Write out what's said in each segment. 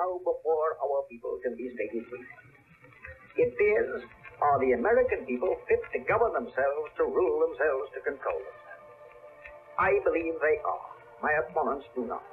now before our people can be stated free. It is, are the American people fit to govern themselves, to rule themselves, to control themselves? I believe they are. My opponents do not.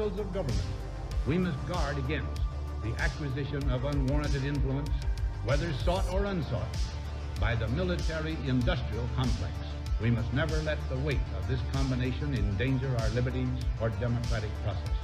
Councils of government, we must guard against the acquisition of unwarranted influence, whether sought or unsought, by the military industrial complex. We must never let the weight of this combination endanger our liberties or democratic processes.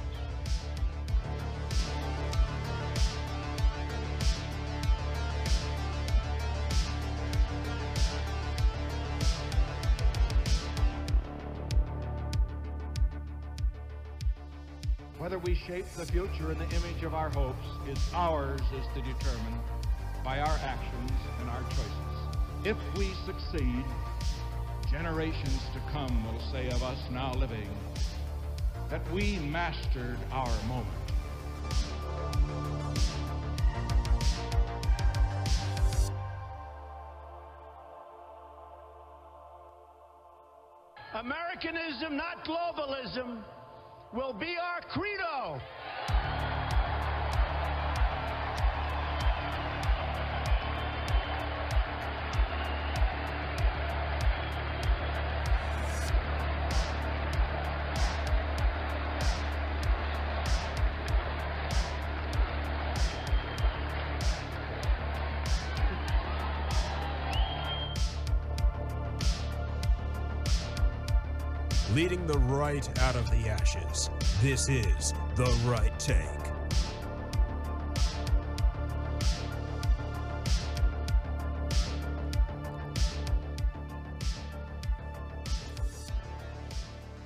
The future in the image of our hopes is ours is to determine by our actions and our choices. If we succeed, generations to come will say of us now living that we mastered our moment. Americanism, not globalism, will be our credo. Right out of the ashes. This is The Right Take.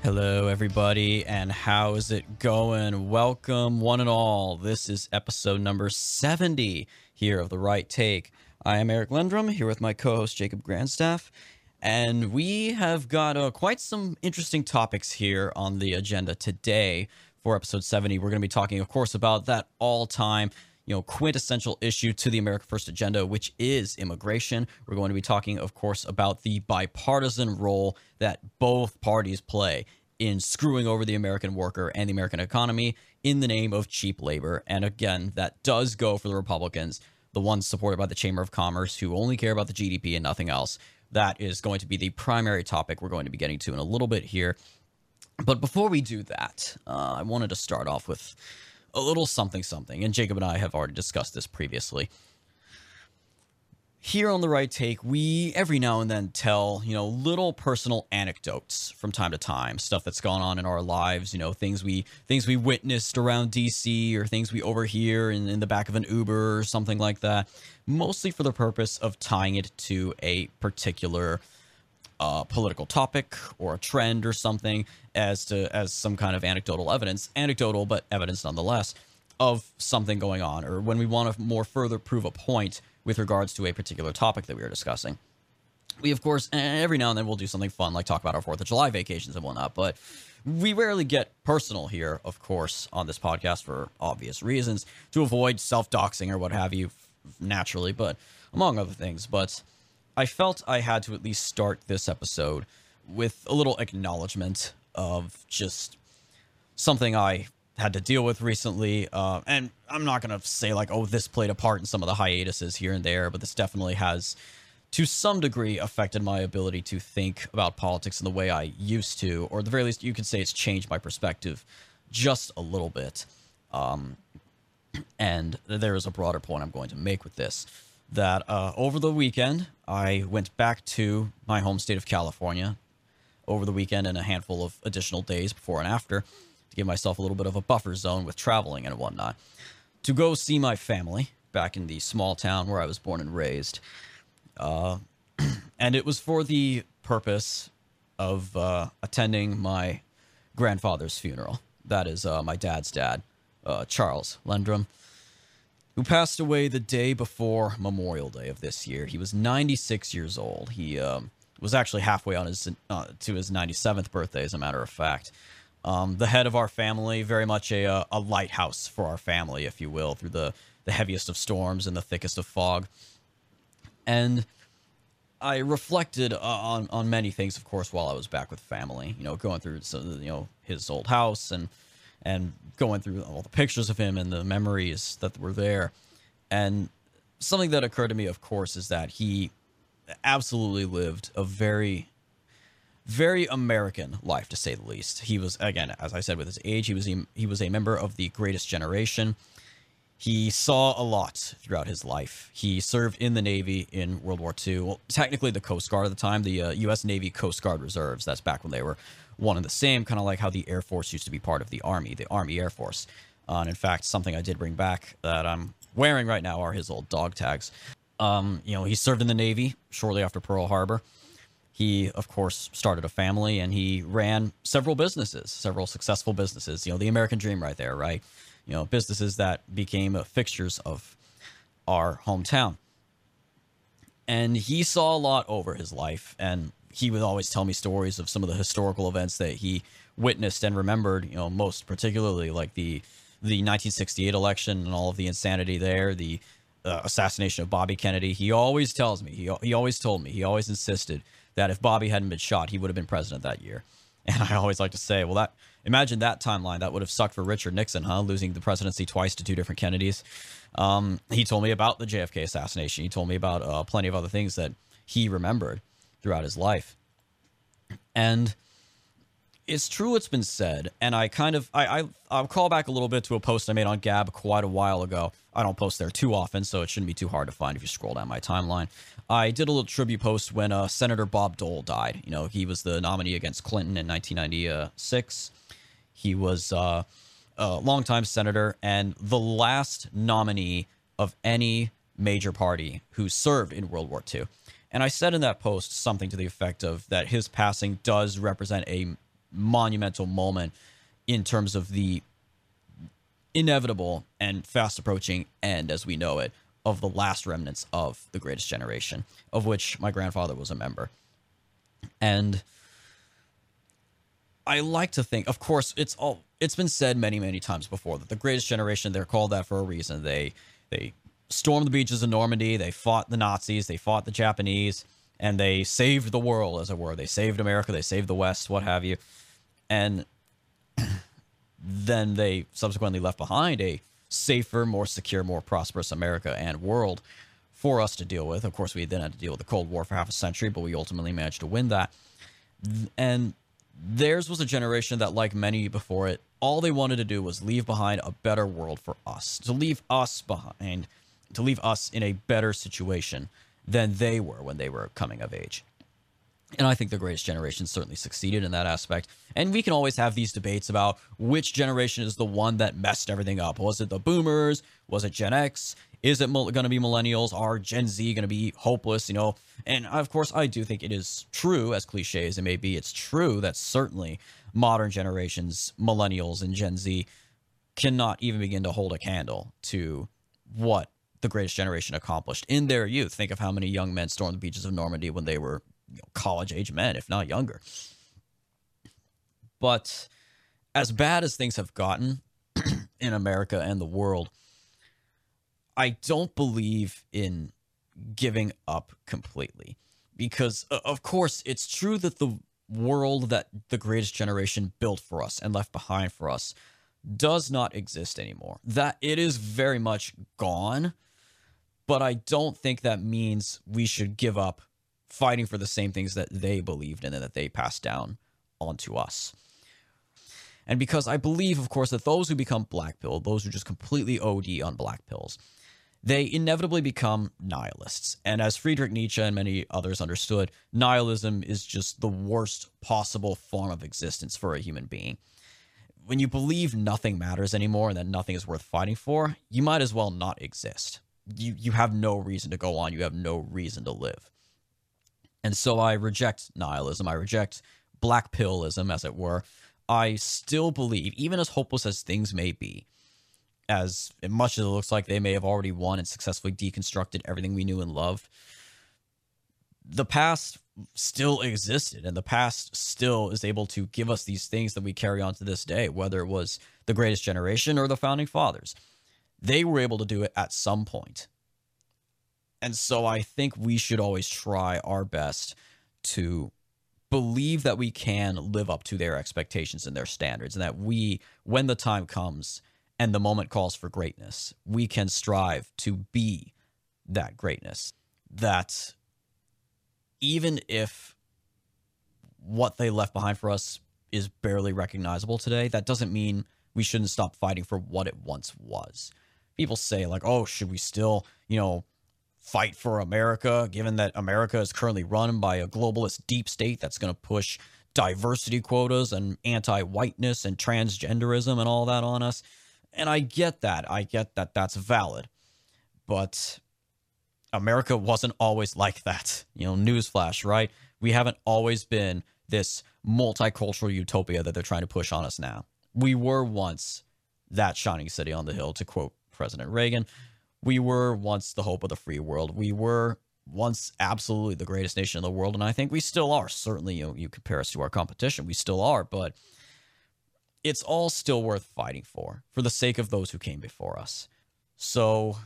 Hello, everybody, and how is it going? Welcome, one and all. This is episode number 70 here of The Right Take. I am Eric Lendrum, here with my co host Jacob Grandstaff, and we have got uh, quite some interesting topics here on the agenda today for episode 70. We're going to be talking, of course, about that all time you know, quintessential issue to the America First agenda, which is immigration. We're going to be talking, of course, about the bipartisan role that both parties play in screwing over the American worker and the American economy in the name of cheap labor. And again, that does go for the Republicans, the ones supported by the Chamber of Commerce who only care about the GDP and nothing else. That is going to be the primary topic we're going to be getting to in a little bit here. But before we do that, uh, I wanted to start off with a little something something, and Jacob and I have already discussed this previously. Here on the right take, we every now and then tell, you know, little personal anecdotes from time to time, stuff that's gone on in our lives, you know, things we things we witnessed around DC or things we overhear in, in the back of an Uber or something like that, mostly for the purpose of tying it to a particular uh, political topic or a trend or something as to as some kind of anecdotal evidence, anecdotal but evidence nonetheless of something going on, or when we want to more further prove a point with regards to a particular topic that we are discussing. We of course every now and then we'll do something fun like talk about our Fourth of July vacations and whatnot, but we rarely get personal here, of course, on this podcast for obvious reasons to avoid self doxing or what have you, naturally, but among other things. But I felt I had to at least start this episode with a little acknowledgement of just something I had to deal with recently. Uh, and I'm not going to say, like, oh, this played a part in some of the hiatuses here and there, but this definitely has, to some degree, affected my ability to think about politics in the way I used to, or at the very least, you could say it's changed my perspective just a little bit. Um, and there is a broader point I'm going to make with this that uh, over the weekend, I went back to my home state of California. over the weekend and a handful of additional days before and after to give myself a little bit of a buffer zone with traveling and whatnot to go see my family back in the small town where I was born and raised. Uh, and it was for the purpose of uh, attending my grandfather's funeral. That is uh, my dad's dad, uh, Charles Lendrum, who passed away the day before Memorial Day of this year. He was 96 years old. He um, was actually halfway on his uh, to his 97th birthday, as a matter of fact. Um, the head of our family, very much a, uh, a lighthouse for our family, if you will, through the, the heaviest of storms and the thickest of fog. And I reflected uh, on on many things, of course, while I was back with family. You know, going through you know his old house and and going through all the pictures of him and the memories that were there. And something that occurred to me, of course, is that he absolutely lived a very very American life to say the least. He was again, as I said, with his age, he was a, he was a member of the Greatest Generation. He saw a lot throughout his life. He served in the Navy in World War II. Well, technically the Coast Guard at the time, the uh, U.S. Navy Coast Guard Reserves. That's back when they were one and the same, kind of like how the Air Force used to be part of the Army, the Army Air Force. Uh, and in fact, something I did bring back that I'm wearing right now are his old dog tags. Um, you know, he served in the Navy shortly after Pearl Harbor. He, of course, started a family and he ran several businesses, several successful businesses. You know, the American dream right there, right? you know, businesses that became fixtures of our hometown. And he saw a lot over his life, and he would always tell me stories of some of the historical events that he witnessed and remembered. You know, most particularly like the the 1968 election and all of the insanity there, the uh, assassination of Bobby Kennedy. He always tells me, he he always told me, he always insisted that if Bobby hadn't been shot, he would have been president that year. And I always like to say, well, that imagine that timeline. That would have sucked for Richard Nixon, huh? Losing the presidency twice to two different Kennedys. Um, he told me about the JFK assassination. He told me about uh, plenty of other things that he remembered throughout his life. And it's true what's been said, and I kind of I, I I'll call back a little bit to a post I made on Gab quite a while ago. I don't post there too often, so it shouldn't be too hard to find if you scroll down my timeline. I did a little tribute post when uh, Senator Bob Dole died. You know, he was the nominee against Clinton in 1996. He was uh, a longtime senator and the last nominee of any major party who served in World War II. And I said in that post something to the effect of that his passing does represent a monumental moment in terms of the inevitable and fast approaching end as we know it of the last remnants of the greatest generation, of which my grandfather was a member. And I like to think, of course, it's all it's been said many, many times before that the greatest generation, they're called that for a reason. They they stormed the beaches of Normandy, they fought the Nazis, they fought the Japanese, and they saved the world, as it were. They saved America, they saved the West, what have you. And then they subsequently left behind a safer, more secure, more prosperous America and world for us to deal with. Of course, we then had to deal with the Cold War for half a century, but we ultimately managed to win that. And theirs was a generation that, like many before it, all they wanted to do was leave behind a better world for us, to leave us behind, to leave us in a better situation than they were when they were coming of age. And I think the greatest generation certainly succeeded in that aspect. And we can always have these debates about which generation is the one that messed everything up. Was it the boomers? Was it Gen X? Is it going to be millennials? Are Gen Z going to be hopeless? You know, and of course, I do think it is true, as cliche as it may be, it's true that certainly modern generations, millennials and Gen Z, cannot even begin to hold a candle to what the greatest generation accomplished in their youth. Think of how many young men stormed the beaches of Normandy when they were you know, college age men, if not younger. But as bad as things have gotten in America and the world, I don't believe in giving up completely. Because, of course, it's true that the world that the greatest generation built for us and left behind for us does not exist anymore. That it is very much gone, but I don't think that means we should give up fighting for the same things that they believed in and that they passed down onto us. And because I believe, of course, that those who become black pilled, those who just completely OD on black pills, they inevitably become nihilists. And as Friedrich Nietzsche and many others understood, nihilism is just the worst possible form of existence for a human being. When you believe nothing matters anymore and that nothing is worth fighting for, you might as well not exist. You you have no reason to go on, you have no reason to live. And so I reject nihilism, I reject black pillism as it were. I still believe, even as hopeless as things may be, as much as it looks like they may have already won and successfully deconstructed everything we knew and loved, the past still existed and the past still is able to give us these things that we carry on to this day, whether it was the greatest generation or the founding fathers. They were able to do it at some point. And so I think we should always try our best to believe that we can live up to their expectations and their standards, and that we, when the time comes and the moment calls for greatness, we can strive to be that greatness. That even if what they left behind for us is barely recognizable today, that doesn't mean we shouldn't stop fighting for what it once was. People say, like, oh, should we still, you know, fight for America, given that America is currently run by a globalist deep state that's going to push diversity quotas and anti whiteness and transgenderism and all that on us? And I get that. I get that that's valid. But America wasn't always like that. You know, newsflash, right? We haven't always been this multicultural utopia that they're trying to push on us now. We were once that shining city on the hill, to quote President Reagan. We were once the hope of the free world. We were once absolutely the greatest nation in the world, and I think we still are. Certainly, you you compare us to our competition, we still are, but it's all still worth fighting for, for the sake of those who came before us. So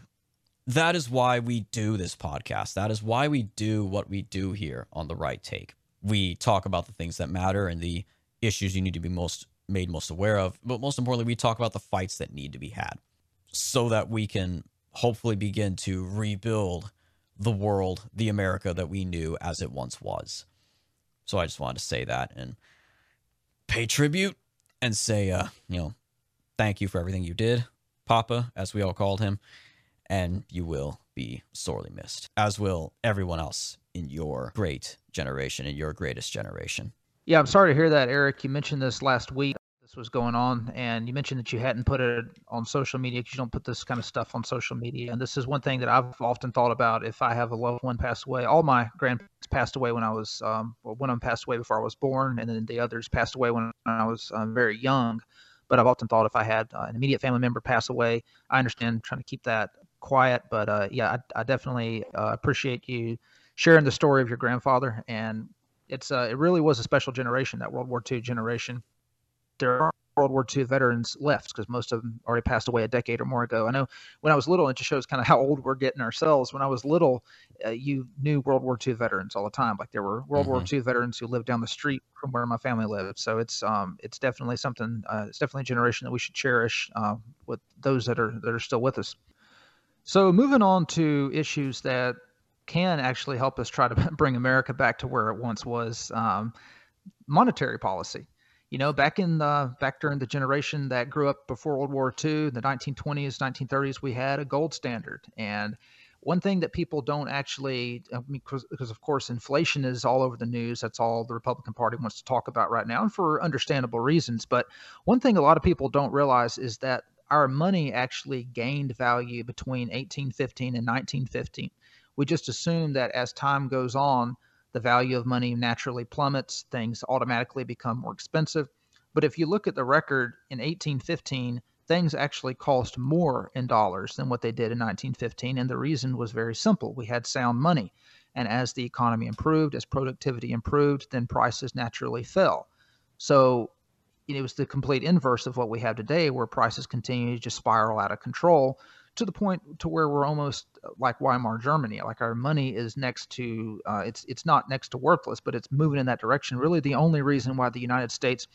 that is why we do this podcast. That is why we do what we do here on the right take. We talk about the things that matter and the issues you need to be most made most aware of, but most importantly, we talk about the fights that need to be had so that we can hopefully begin to rebuild the world, the America that we knew as it once was. So I just wanted to say that and pay tribute and say, uh, you know, thank you for everything you did, Papa, as we all called him, and you will be sorely missed, as will everyone else in your great generation, in your greatest generation. Yeah, I'm sorry to hear that, Eric. You mentioned this last week. Was going on, and you mentioned that you hadn't put it on social media because you don't put this kind of stuff on social media. And this is one thing that I've often thought about. If I have a loved one pass away, all my grandparents passed away when I was, um, well, one of them passed away before I was born, and then the others passed away when I was um, very young. But I've often thought if I had uh, an immediate family member pass away, I understand trying to keep that quiet, but uh, yeah, I, I definitely uh, appreciate you sharing the story of your grandfather. And it's uh, it really was a special generation, that World War II generation. There are World War II veterans left because most of them already passed away a decade or more ago. I know when I was little, it just shows kind of how old we're getting ourselves. When I was little, uh, you knew World War II veterans all the time. Like there were World mm-hmm. War II veterans who lived down the street from where my family lived. So it's um it's definitely something. Uh, it's definitely a generation that we should cherish uh, with those that are that are still with us. So moving on to issues that can actually help us try to bring America back to where it once was. Um, monetary policy. You know, back in the back during the generation that grew up before World War II, the 1920s, 1930s, we had a gold standard. And one thing that people don't actually, because, because of course inflation is all over the news. That's all the Republican Party wants to talk about right now, and for understandable reasons. But one thing a lot of people don't realize is that our money actually gained value between 1815 and 1915. We just assume that as time goes on, the value of money naturally plummets, things automatically become more expensive. But if you look at the record in 1815, things actually cost more in dollars than what they did in 1915. And the reason was very simple we had sound money. And as the economy improved, as productivity improved, then prices naturally fell. So it was the complete inverse of what we have today, where prices continue to just spiral out of control to the point to where we're almost uh, like Weimar Germany. Like our money is next to uh, it's it's not next to worthless, but it's moving in that direction. Really, the only reason why the United States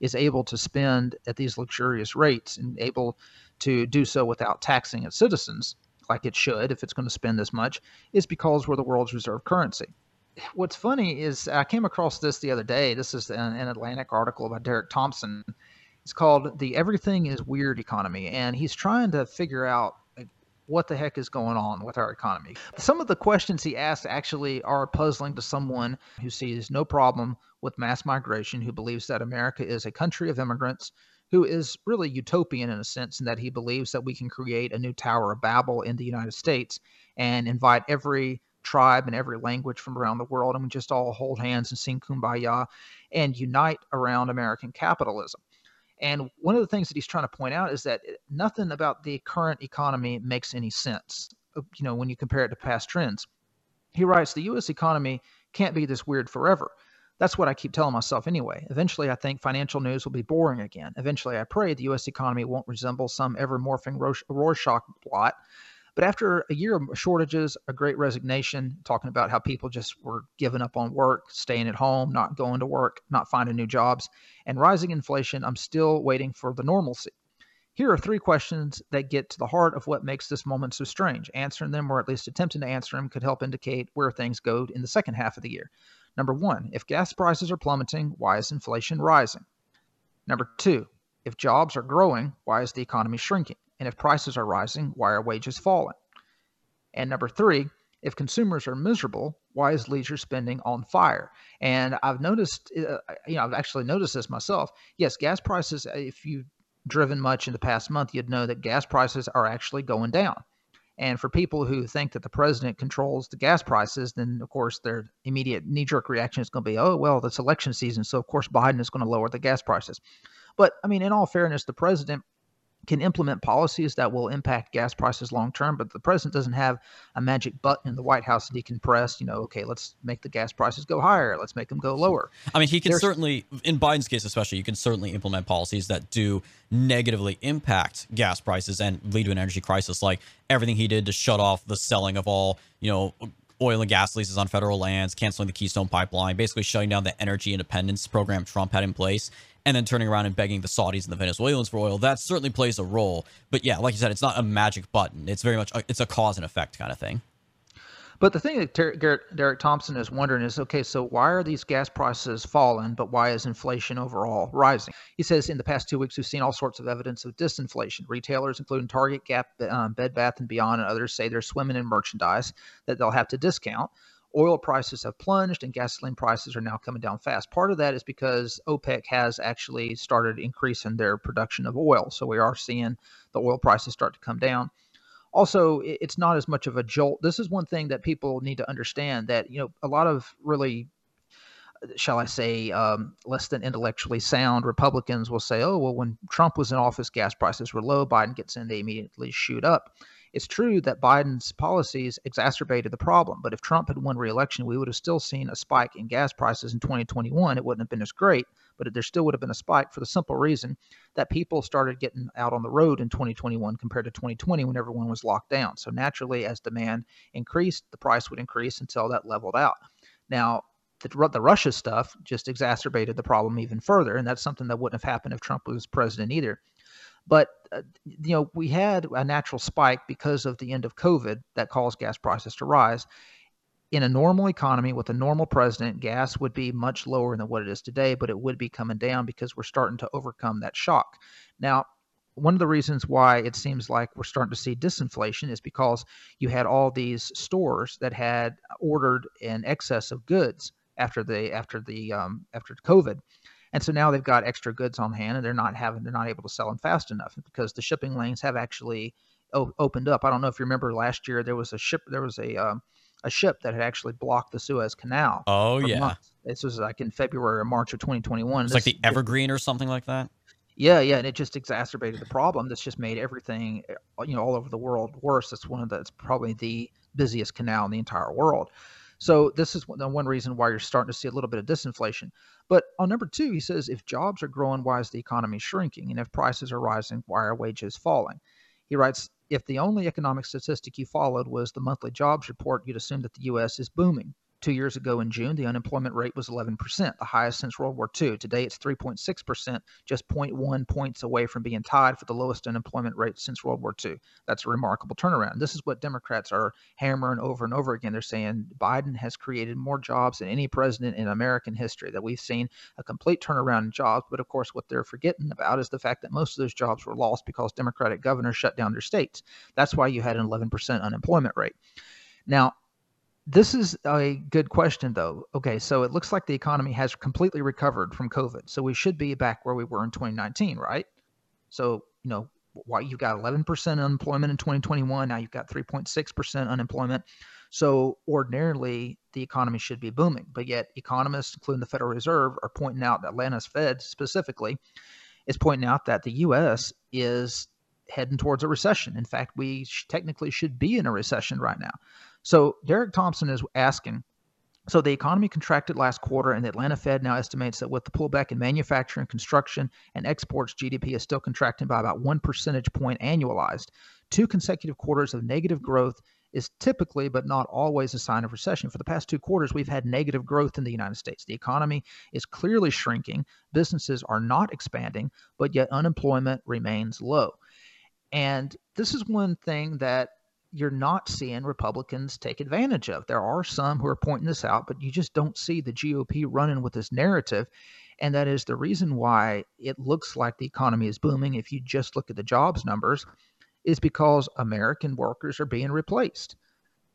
is able to spend at these luxurious rates and able to do so without taxing its citizens like it should if it's going to spend this much is because we're the world's reserve currency what's funny is I came across this the other day. This is an, an Atlantic article by Derek Thompson. It's called "The Everything Is Weird Economy," and he's trying to figure out what the heck is going on with our economy? Some of the questions he asks actually are puzzling to someone who sees no problem with mass migration, who believes that America is a country of immigrants, who is really utopian in a sense, in that he believes that we can create a new Tower of Babel in the United States and invite every tribe and every language from around the world, and we just all hold hands and sing kumbaya and unite around American capitalism. And one of the things that he's trying to point out is that eh, nothing about the current economy makes any sense, you know, when you compare it to past trends. He writes, the U.S. economy can't be this weird forever. That's what I keep telling myself anyway. Eventually, I think financial news will be boring again. Eventually, I pray the U.S. economy won't resemble some ever morphing Rorschach blot but after a year of shortages, a great resignation, talking about how people just were giving up on work, staying at home, not going to work, not finding new jobs, and rising inflation, I'm still waiting for the normalcy. Here are three questions that get to the heart of what makes this moment so strange. Answering them, or at least attempting to answer them, could help indicate where things go in the second half of the year. Number one, if gas prices are plummeting, why is inflation rising? Number two, if jobs are growing, why is the economy shrinking? And if prices are rising, why are wages falling? And number three, if consumers are miserable, why is leisure spending on fire? And I've noticed, uh, you know, I've actually noticed this myself. Yes, gas prices, if you've driven much in the past month, you'd know that gas prices are actually going down. And for people who think that the president controls the gas prices, then of course their immediate knee jerk reaction is going to be, oh, well, it's election season. So of course Biden is going to lower the gas prices. But I mean, in all fairness, the president can implement policies that will impact gas prices long term, but the president doesn't have a magic button in the White House that he can press. You know, okay, let's make the gas prices go higher, let's make them go hmm. lower. I mean, he can There's, certainly, in Biden's case especially, you can certainly implement policies that do negatively impact gas prices and lead to an energy crisis, like everything he did to shut off the selling of all, you know, oil and gas leases on federal lands, canceling the Keystone Pipeline, basically shutting down the energy independence program Trump had in place, and then turning around and begging the Saudis and the Venezuelans for oil. That certainly plays a role. But yeah, like you said, it's not a magic button. It's very much a, it's a cause and effect kind of thing. But the thing that Derek Thompson is wondering is okay, so why are these gas prices falling, but why is inflation overall rising? He says in the past two weeks, we've seen all sorts of evidence of disinflation. Retailers, including Target, Gap, um, Bed Bath and Beyond, and others, say they're swimming in merchandise that they'll have to discount. Oil prices have plunged and gasoline prices are now coming down fast. Part of that is because OPEC has actually started increasing their production of oil. So we are seeing the oil prices start to come down also it's not as much of a jolt. This is one thing that people need to understand that you know a lot of really shall i say um, less than intellectually sound republicans will say oh well when trump was in office gas prices were low biden gets in they immediately shoot up it's true that Biden's policies exacerbated the problem, but if Trump had won re-election, we would have still seen a spike in gas prices in 2021. It wouldn't have been as great, but there still would have been a spike for the simple reason that people started getting out on the road in 2021 compared to 2020 when everyone was locked down. So naturally, as demand increased, the price would increase until that leveled out. Now, the, the Russia stuff just exacerbated the problem even further, and that's something that wouldn't have happened if Trump was president either. But uh, you know, we had a natural spike because of the end of COVID that caused gas prices to rise. In a normal economy with a normal president, gas would be much lower than what it is today, but it would be coming down because we're starting to overcome that shock. Now, one of the reasons why it seems like we're starting to see disinflation is because you had all these stores that had ordered in excess of goods after the after the um, after COVID, and so now they've got extra goods on hand and they're not having they're not able to sell them fast enough because the shipping lanes have actually o- opened up. I don't know if you remember last year there was a ship there was a um, a ship that had actually blocked the Suez Canal. Oh yeah, months. this was like in February or March of 2021. It's like the Evergreen or something like that. Yeah, yeah, and it just exacerbated the problem. That's just made everything, you know, all over the world worse. It's one of the, it's probably the busiest canal in the entire world. So this is one, reason why you're starting to see a little bit of disinflation. But on number two, he says if jobs are growing, why is the economy shrinking? And if prices are rising, why are wages falling? He writes, if the only economic statistic you followed was the monthly jobs report, you'd assume that the U.S. is booming. Two years ago in June, the unemployment rate was 11%, the highest since World War II. Today, it's 3.6%, just 0.1 points away from being tied for the lowest unemployment rate since World War II. That's a remarkable turnaround. This is what Democrats are hammering over and over again. They're saying Biden has created more jobs than any president in American history, that we've seen a complete turnaround in jobs. But of course, what they're forgetting about is the fact that most of those jobs were lost because Democratic governors shut down their states. That's why you had an 11% unemployment rate. Now, this is a good question, though. Okay, so it looks like the economy has completely recovered from COVID. So we should be back where we were in 2019, right? So, you know, why you've got 11% unemployment in 2021. Now you've got 3.6% unemployment. So ordinarily, the economy should be booming. But yet, economists, including the Federal Reserve, are pointing out, that Atlanta's Fed specifically, is pointing out that the U.S. is heading towards a recession. In fact, we sh- technically should be in a recession right now. So Derek Thompson is asking. So the economy contracted last quarter, and the Atlanta Fed now estimates that with the pullback in manufacturing, construction, and exports, GDP is still contracting by about one percentage point annualized. Two consecutive quarters of negative growth is typically, but not always, a sign of recession. For the past two quarters, we've had negative growth in the United States. The economy is clearly shrinking, businesses are not expanding, but yet unemployment remains low. And this is one thing that you're not seeing Republicans take advantage of. There are some who are pointing this out, but you just don't see the GOP running with this narrative. And that is the reason why it looks like the economy is booming. If you just look at the jobs numbers, is because American workers are being replaced.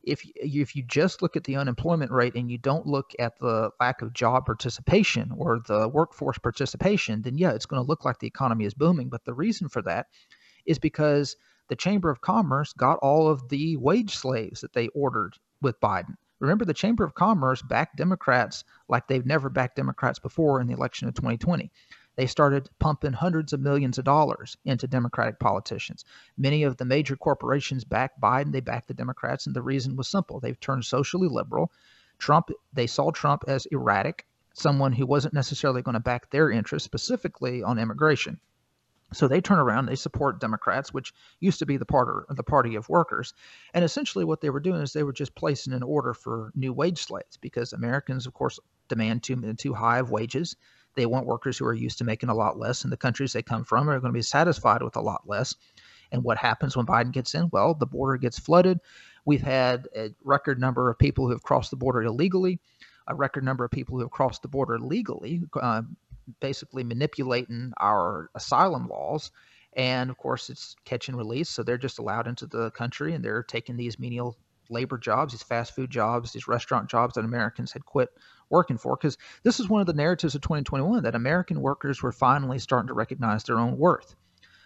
If you, if you just look at the unemployment rate and you don't look at the lack of job participation or the workforce participation, then yeah, it's going to look like the economy is booming. But the reason for that is because the Chamber of Commerce got all of the wage slaves that they ordered with Biden. Remember, the Chamber of Commerce backed Democrats like they've never backed Democrats before in the election of 2020. They started pumping hundreds of millions of dollars into Democratic politicians. Many of the major corporations backed Biden, they backed the Democrats, and the reason was simple. They've turned socially liberal. Trump, they saw Trump as erratic, someone who wasn't necessarily going to back their interests, specifically on immigration. So they turn around, they support Democrats, which used to be the part the party of workers, and essentially what they were doing is they were just placing an order for new wage slaves because Americans, of course, demand too too high of wages. They want workers who are used to making a lot less, and the countries they come from are going to be satisfied with a lot less. And what happens when Biden gets in? Well, the border gets flooded. We've had a record number of people who have crossed the border illegally, a record number of people who have crossed the border legally, uh, basically manipulating our asylum laws. And of course, it's catch and release. So they're just allowed into the country and they're taking these menial labor jobs, these fast food jobs, these restaurant jobs that Americans had quit working for. Because this is one of the narratives of 2021 that American workers were finally starting to recognize their own worth,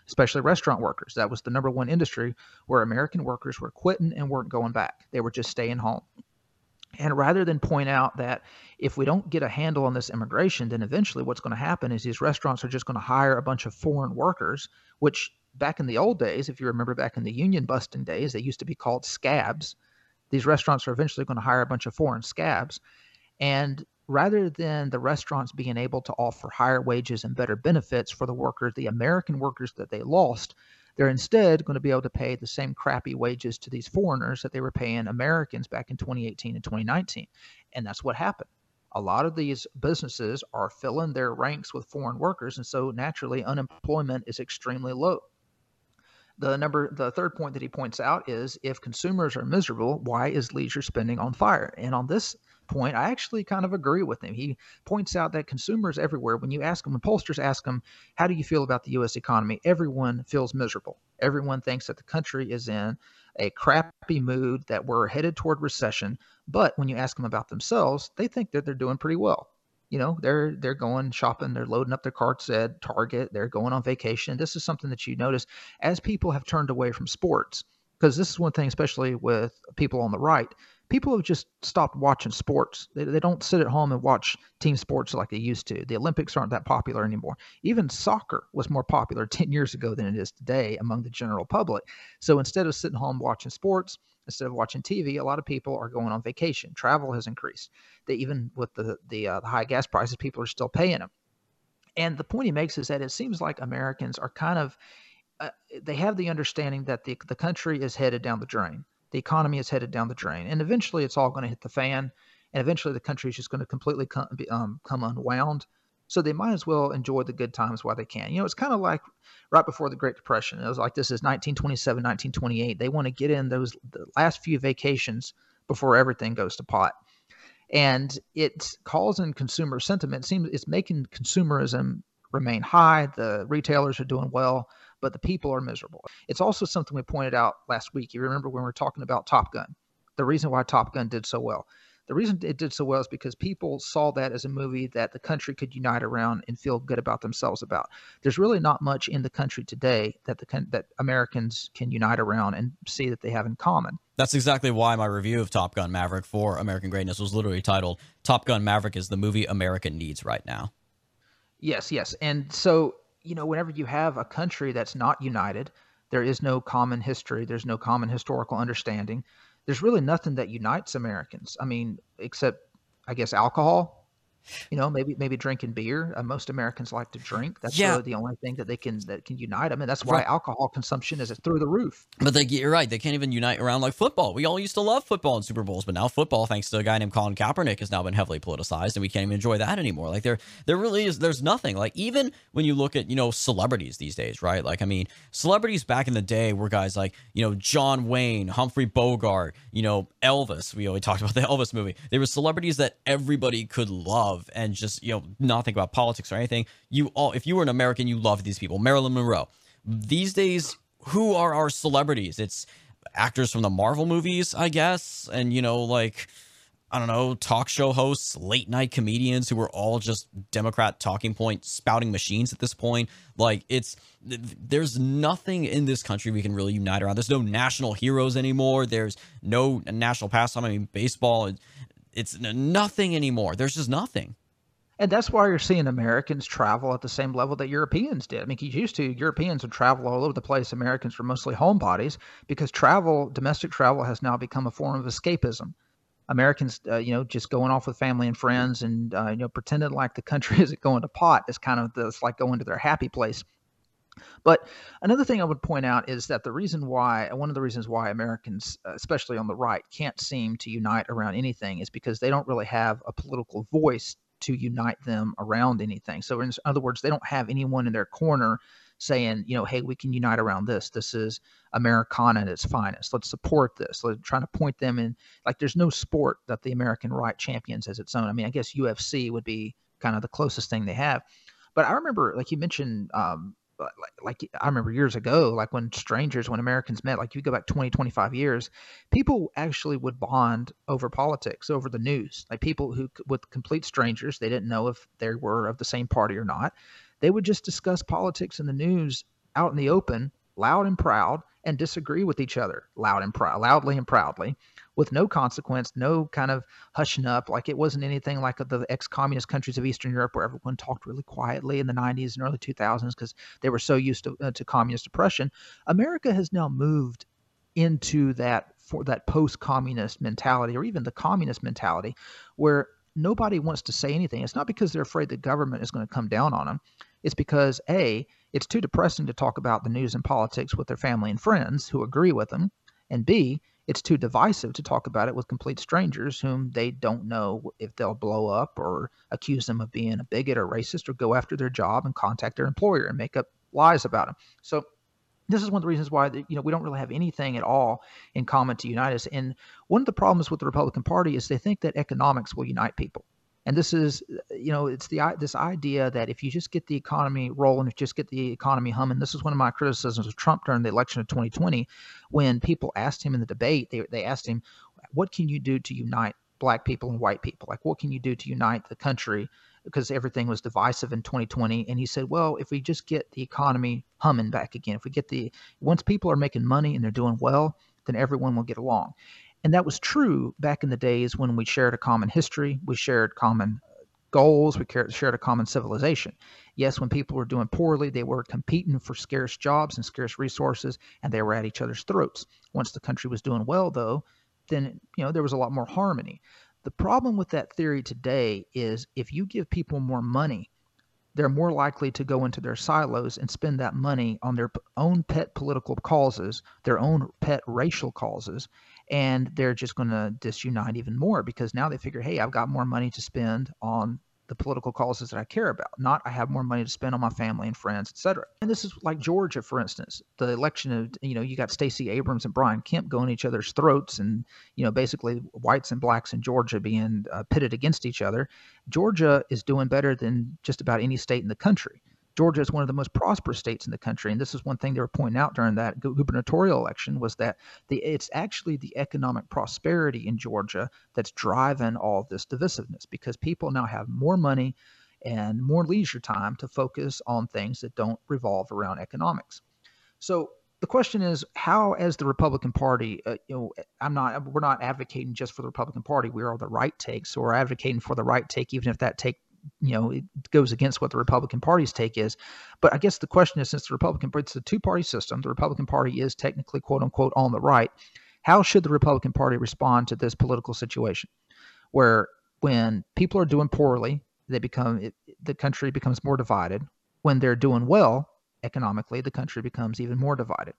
especially restaurant workers. That was the number one industry where American workers were quitting and weren't going back, they were just staying home. And rather than point out that if we don't get a handle on this immigration, then eventually what's going to happen is these restaurants are just going to hire a bunch of foreign workers, which back in the old days, if you remember back in the union busting days, they used to be called scabs. These restaurants are eventually going to hire a bunch of foreign scabs. And rather than the restaurants being able to offer higher wages and better benefits for the workers, the American workers that they lost, they're instead going to be able to pay the same crappy wages to these foreigners that they were paying Americans back in 2018 and 2019. And that's what happened. A lot of these businesses are filling their ranks with foreign workers, and so naturally unemployment is extremely low. The number the third point that he points out is if consumers are miserable, why is leisure spending on fire? And on this point, I actually kind of agree with him. He points out that consumers everywhere, when you ask them, when pollsters ask them, how do you feel about the U.S. economy? Everyone feels miserable. Everyone thinks that the country is in a crappy mood, that we're headed toward recession. But when you ask them about themselves, they think that they're doing pretty well. You know, they're they're going shopping, they're loading up their carts at Target, they're going on vacation. This is something that you notice as people have turned away from sports because this is one thing, especially with people on the right people have just stopped watching sports. They, they don't sit at home and watch team sports like they used to. The Olympics aren't that popular anymore. Even soccer was more popular 10 years ago than it is today among the general public. So instead of sitting home watching sports, instead of watching TV, a lot of people are going on vacation. Travel has increased. They, even with the the, uh, the high gas prices, people are still paying them. And the point he makes is that it seems like Americans are kind of uh, they have the understanding that the the country is headed down the drain the economy is headed down the drain. And eventually it's all going to hit the fan and eventually the country is just going to completely come, um, come unwound. So they might as well enjoy the good times while they can. You know, it's kind of like right before the Great Depression. It was like this is 1927, 1928. They want to get in those the last few vacations before everything goes to pot. And it's causing consumer sentiment. It seems it's making consumerism remain high. The retailers are doing well, but the people are miserable. It's also something we pointed out last week. You remember when we were talking about Top Gun, the reason why Top Gun did so well the reason it did so well is because people saw that as a movie that the country could unite around and feel good about themselves about. There's really not much in the country today that the that Americans can unite around and see that they have in common. That's exactly why my review of Top Gun Maverick for American Greatness was literally titled Top Gun Maverick is the movie America needs right now. Yes, yes. And so, you know, whenever you have a country that's not united, there is no common history, there's no common historical understanding there's really nothing that unites Americans. I mean, except I guess alcohol you know, maybe maybe drinking beer. Uh, most Americans like to drink. That's yeah. really the only thing that they can that can unite them, and that's why right. alcohol consumption is through the roof. But they, you're right; they can't even unite around like football. We all used to love football and Super Bowls, but now football, thanks to a guy named Colin Kaepernick, has now been heavily politicized, and we can't even enjoy that anymore. Like there, there really is. There's nothing like even when you look at you know celebrities these days, right? Like I mean, celebrities back in the day were guys like you know John Wayne, Humphrey Bogart, you know Elvis. We always talked about the Elvis movie. They were celebrities that everybody could love and just you know not think about politics or anything. You all, if you were an American, you love these people. Marilyn Monroe. These days, who are our celebrities? It's actors from the Marvel movies, I guess, and you know like. I don't know, talk show hosts, late night comedians who are all just Democrat talking point spouting machines at this point. Like it's there's nothing in this country we can really unite around. There's no national heroes anymore. There's no national pastime. I mean, baseball. It's nothing anymore. There's just nothing. And that's why you're seeing Americans travel at the same level that Europeans did. I mean, used to, Europeans would travel all over the place. Americans were mostly homebodies because travel, domestic travel, has now become a form of escapism. Americans, uh, you know, just going off with family and friends and, uh, you know, pretending like the country isn't going to pot is kind of it's like going to their happy place. But another thing I would point out is that the reason why, one of the reasons why Americans, especially on the right, can't seem to unite around anything is because they don't really have a political voice to unite them around anything. So, in other words, they don't have anyone in their corner saying, you know, hey, we can unite around this. This is Americana at its finest. Let's support this. Let's trying to point them in. Like, there's no sport that the American right champions as its own. I mean, I guess UFC would be kind of the closest thing they have. But I remember, like you mentioned, um, Uh, like, like I remember years ago, like when strangers, when Americans met, like you go back 20, 25 years, people actually would bond over politics, over the news. Like people who, with complete strangers, they didn't know if they were of the same party or not. They would just discuss politics and the news out in the open, loud and proud, and disagree with each other, loud and proud, loudly and proudly with no consequence, no kind of hushing up. Like it wasn't anything like the ex communist countries of Eastern Europe where everyone talked really quietly in the 90s and early 2000s because they were so used to, uh, to communist oppression. America has now moved into that for that post-communist mentality or even the communist mentality where nobody wants to say anything. It's not because they're afraid the government is going to come down on them. It's because A, it's too depressing to talk about the news and politics with their family and friends who agree with them. And B, it's too divisive to talk about it with complete strangers whom they don't know if they'll blow up or accuse them of being a bigot or racist or go after their job and contact their employer and make up lies about them. So this is one of the reasons why you know we don't really have anything at all in common to unite us. And one of the problems with the Republican Party is they think that economics will unite people. And this is, you know, it's the this idea that if you just get the economy rolling, if you just get the economy humming, this is one of my criticisms of Trump during the election of 2020, when people asked him in the debate, they they asked him, "What can you do to unite black people and white people? Like, what can you do to unite the country?" Because everything was divisive in 2020, and he said, "Well, if we just get the economy humming back again, if we get the once people are making money and they're doing well, then everyone will get along." And that was true back in the days when we shared a common history, we shared common uh, goals, we shared a common civilization. Yes, when people were doing poorly, they were competing for scarce jobs and scarce resources, and they were at each other's throats. Once the country was doing well, though, then you know there was a lot more harmony. The problem with that theory today is if you give people more money, they're more likely to go into their silos and spend that money on their own pet political causes, their own pet racial causes, and they're just going to disunite even more because now they figure, hey, I've got more money to spend on the political causes that I care about, not I have more money to spend on my family and friends, etc. And this is like Georgia, for instance, the election of you know you got Stacey Abrams and Brian Kemp going each other's throats, and you know basically whites and blacks in Georgia being uh, pitted against each other. Georgia is doing better than just about any state in the country. Georgia is one of the most prosperous states in the country, and this is one thing they were pointing out during that gubernatorial election was that the it's actually the economic prosperity in Georgia that's driving all this divisiveness because people now have more money and more leisure time to focus on things that don't revolve around economics. So the question is how as the republican party uh, you know i'm not we're not advocating just for the republican party we are the right take so we're advocating for the right take even if that take you know it goes against what the Republican Party's take is. But I guess the question is, since the Republican it's a two party system, the Republican Party is technically quote unquote on the right. How should the Republican Party respond to this political situation, where when people are doing poorly, they become it, the country becomes more divided. When they're doing well economically, the country becomes even more divided.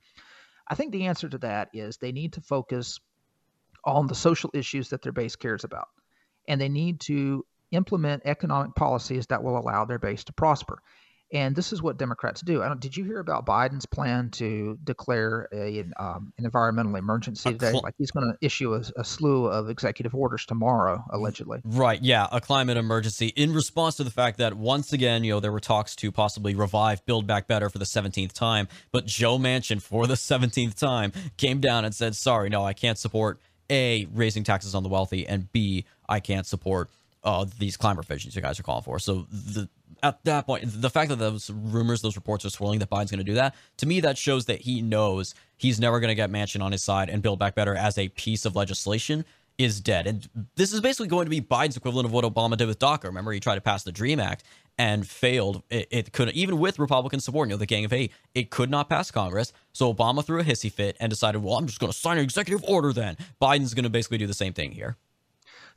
I think the answer to that is they need to focus on the social issues that their base cares about. And they need to implement economic policies that will allow their base to prosper. And this is what Democrats do. I don't, did you hear about Biden's plan to declare a, um, an environmental emergency today? Cl- like he's going to issue a, a, slew of executive orders tomorrow, allegedly. Right. Yeah, a climate emergency in response to the fact that once again, you know, there were talks to possibly revive Build Back Better for the 17th time, but Joe Manchin for the 17th time came down and said, "Sorry, no, I can't support a raising taxes on the wealthy, and b I can't support." Uh, these climate revisions you guys are calling for. So the at that point, the fact that those rumors, those reports are swirling that Biden's going to do that, to me, that shows that he knows he's never going to get Manchin on his side and Build Back Better as a piece of legislation is dead. And this is basically going to be Biden's equivalent of what Obama did with DACA. Remember, he tried to pass the DREAM Act and failed. It, it could even with Republican support, you know, the Gang of Eight, it could not pass Congress. So Obama threw a hissy fit and decided, well, I'm just going to sign an executive order then. Biden's going to basically do the same thing here.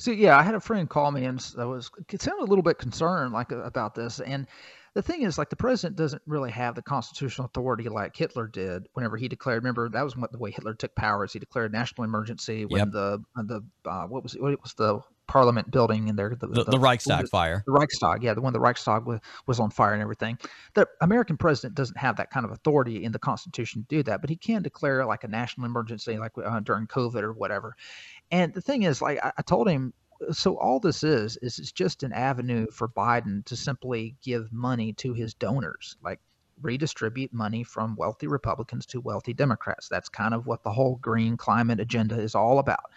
So yeah, I had a friend call me and I was it sounded a little bit concerned like about this. And the thing is, like the president doesn't really have the constitutional authority like Hitler did whenever he declared. Remember that was what the way Hitler took power is he declared national emergency when yep. the the uh, what was it, what was the Parliament building in there the, the, the, the Reichstag fire. The Reichstag, yeah, the one the Reichstag was, was on fire and everything. The American president doesn't have that kind of authority in the Constitution to do that, but he can declare like a national emergency, like uh, during COVID or whatever. And the thing is, like I, I told him, so all this is is it's just an avenue for Biden to simply give money to his donors, like redistribute money from wealthy Republicans to wealthy Democrats. That's kind of what the whole green climate agenda is all about.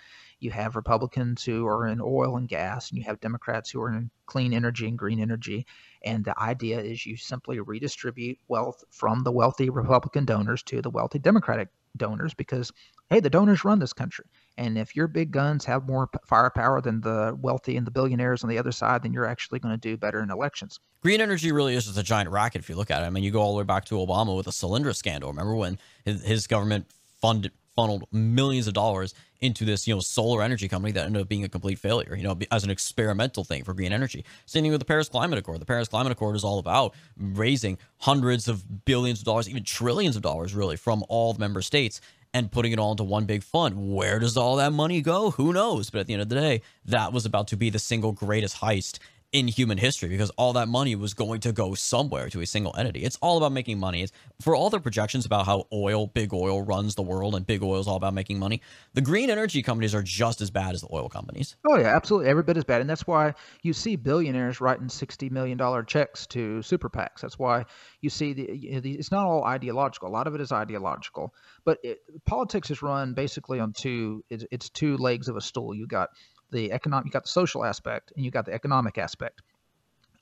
You have Republicans who are in oil and gas, and you have Democrats who are in clean energy and green energy. And the idea is you simply redistribute wealth from the wealthy Republican donors to the wealthy Democratic donors because hey, the donors run this country. And if your big guns have more firepower than the wealthy and the billionaires on the other side, then you're actually going to do better in elections. Green energy really is just a giant racket if you look at it. I mean, you go all the way back to Obama with the Solyndra scandal. Remember when his, his government funded funneled millions of dollars into this, you know, solar energy company that ended up being a complete failure, you know, as an experimental thing for green energy. Same thing with the Paris Climate Accord. The Paris Climate Accord is all about raising hundreds of billions of dollars, even trillions of dollars, really, from all the member states and putting it all into one big fund. Where does all that money go? Who knows? But at the end of the day, that was about to be the single greatest heist in human history because all that money was going to go somewhere to a single entity. It's all about making money. It's for all the projections about how oil, big oil runs the world and big oil is all about making money. The green energy companies are just as bad as the oil companies. Oh yeah, absolutely. Every bit as bad. And that's why you see billionaires writing 60 million dollar checks to super PACs. That's why you see the, you know, the, it's not all ideological. A lot of it is ideological, but it, politics is run basically on two it's, it's two legs of a stool. You got the economic, you got the social aspect, and you got the economic aspect.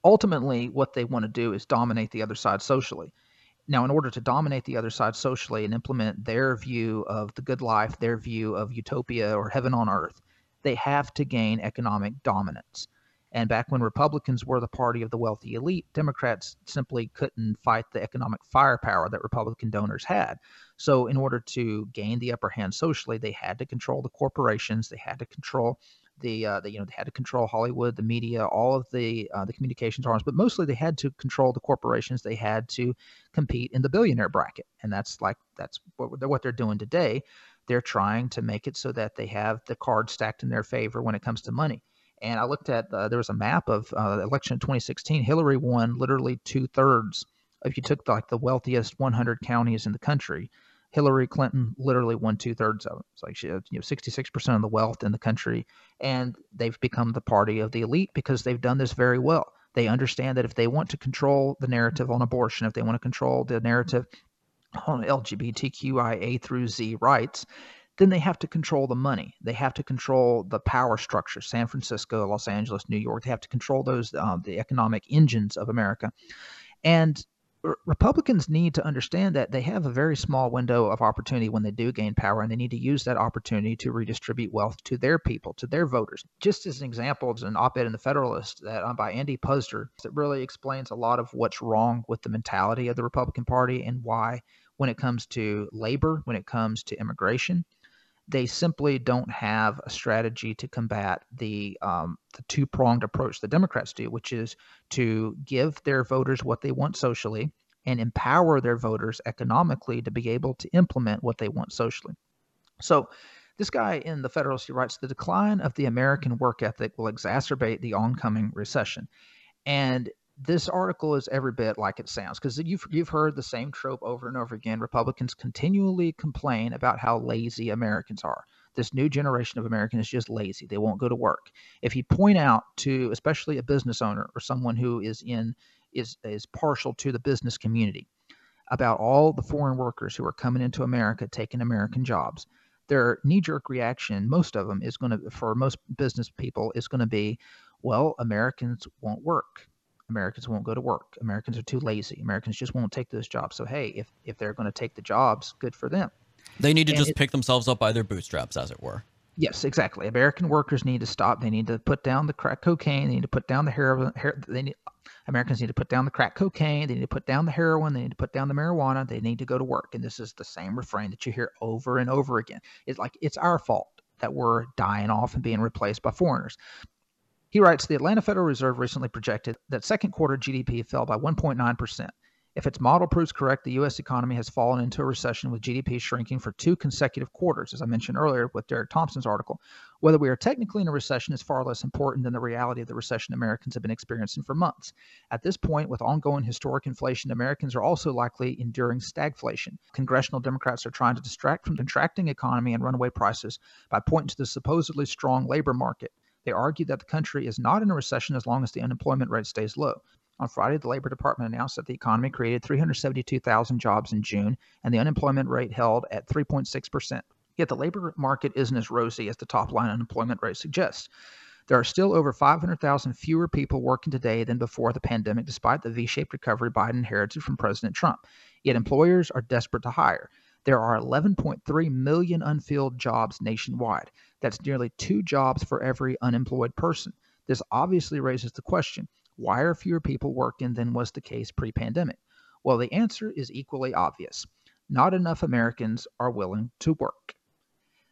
Ultimately, what they want to do is dominate the other side socially. Now, in order to dominate the other side socially and implement their view of the good life, their view of utopia or heaven on earth, they have to gain economic dominance. And back when Republicans were the party of the wealthy elite, Democrats simply couldn't fight the economic firepower that Republican donors had. So, in order to gain the upper hand socially, they had to control the corporations, they had to control the, uh, the you know they had to control Hollywood, the media, all of the uh, the communications arms, but mostly they had to control the corporations. They had to compete in the billionaire bracket, and that's like that's what they're, what they're doing today. they're trying to make it so that they have the cards stacked in their favor when it comes to money. And I looked at uh, there was a map of uh, election in 2016. Hillary won literally two thirds. If you took the, like the wealthiest 100 counties in the country, Hillary Clinton literally won two thirds of them. It's like she had you know 66% of the wealth in the country, and they've become the party of the elite because they've done this very well. They understand that if they want to control the narrative on abortion, if they want to control the narrative on LGBTQIA through Z rights, then they have to control the money. They have to control the power structure. San Francisco, Los Angeles, New York. They have to control those uh, the economic engines of America. And Republicans need to understand that they have a very small window of opportunity when they do gain power, and they need to use that opportunity to redistribute wealth to their people, to their voters. Just as an example, there's an op ed in the Federalist that uh, by Andy Puzder that really explains a lot of what's wrong with the mentality of the Republican Party and why, when it comes to labor, when it comes to immigration, they simply don't have a strategy to combat the um, the two pronged approach the Democrats do, which is to give their voters what they want socially and empower their voters economically to be able to implement what they want socially. So, this guy in the Federalist he writes the decline of the American work ethic will exacerbate the oncoming recession, and this article is every bit like it sounds because you've you've heard the same trope over and over again. Republicans continually complain about how lazy Americans are. This new generation of Americans is just lazy. They won't go to work. If you point out to especially a business owner or someone who is in is is partial to the business community about all the foreign workers who are coming into America taking American jobs, their knee-jerk reaction, most of them is going to for most business people is going to be, well, Americans won't work Americans won't go to work. Americans are too lazy. Americans just won't take those jobs. So hey, if if they're going to take the jobs, good for them. They need to and just it, pick themselves up by their bootstraps, as it were. Yes, exactly. American workers need to stop. They need to put down the crack cocaine. They need to put down the heroin. They need, Americans need to put down the crack cocaine. They need to put down the heroin. They need to put down the marijuana. They need to go to work. And this is the same refrain that you hear over and over again. It's like it's our fault that we're dying off and being replaced by foreigners. He writes The Atlanta Federal Reserve recently projected that second quarter GDP fell by 1.9%. If its model proves correct, the U.S. economy has fallen into a recession with GDP shrinking for two consecutive quarters, as I mentioned earlier with Derek Thompson's article. Whether we are technically in a recession is far less important than the reality of the recession Americans have been experiencing for months. At this point, with ongoing historic inflation, Americans are also likely enduring stagflation. Congressional Democrats are trying to distract from contracting economy and runaway prices by pointing to the supposedly strong labor market. They argue that the country is not in a recession as long as the unemployment rate stays low. On Friday, the Labor Department announced that the economy created 372,000 jobs in June, and the unemployment rate held at 3.6%. Yet the labor market isn't as rosy as the top line unemployment rate suggests. There are still over 500,000 fewer people working today than before the pandemic, despite the V shaped recovery Biden inherited from President Trump. Yet employers are desperate to hire. There are 11.3 million unfilled jobs nationwide. That's nearly two jobs for every unemployed person. This obviously raises the question why are fewer people working than was the case pre pandemic? Well, the answer is equally obvious. Not enough Americans are willing to work.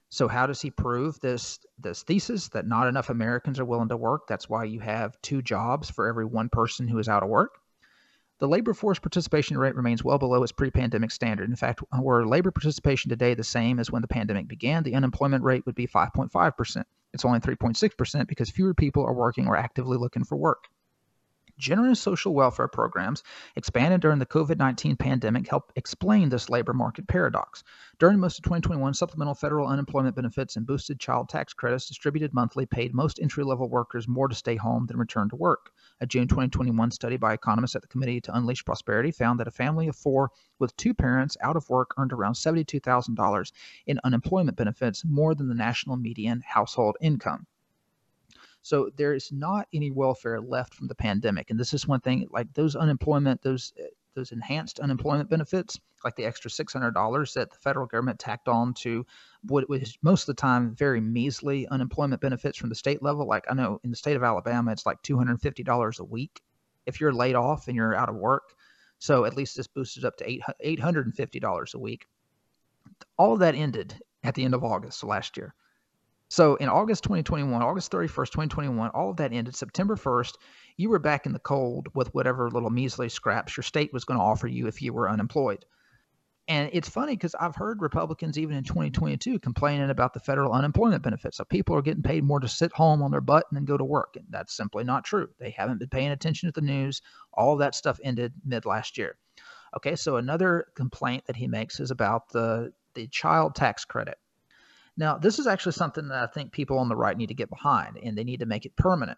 So how does he prove this this thesis that not enough Americans are willing to work? That's why you have two jobs for every one person who is out of work. The labor force participation rate remains well below its pre pandemic standard. In fact, were labor participation today the same as when the pandemic began, the unemployment rate would be 5.5%. It's only 3.6% because fewer people are working or actively looking for work. Generous social welfare programs expanded during the COVID 19 pandemic help explain this labor market paradox. During most of 2021, supplemental federal unemployment benefits and boosted child tax credits distributed monthly paid most entry level workers more to stay home than return to work. A June 2021 study by economists at the Committee to Unleash Prosperity found that a family of four with two parents out of work earned around $72,000 in unemployment benefits, more than the national median household income. So there is not any welfare left from the pandemic, and this is one thing. Like those unemployment, those those enhanced unemployment benefits, like the extra six hundred dollars that the federal government tacked on to what was most of the time very measly unemployment benefits from the state level. Like I know in the state of Alabama, it's like two hundred and fifty dollars a week if you're laid off and you're out of work. So at least this boosted up to eight eight hundred and fifty dollars a week. All of that ended at the end of August last year. So in August 2021, August 31st, 2021, all of that ended. September 1st, you were back in the cold with whatever little measly scraps your state was going to offer you if you were unemployed. And it's funny because I've heard Republicans even in 2022 complaining about the federal unemployment benefits. So people are getting paid more to sit home on their butt and then go to work. And that's simply not true. They haven't been paying attention to the news. All that stuff ended mid last year. Okay, so another complaint that he makes is about the the child tax credit. Now, this is actually something that I think people on the right need to get behind, and they need to make it permanent.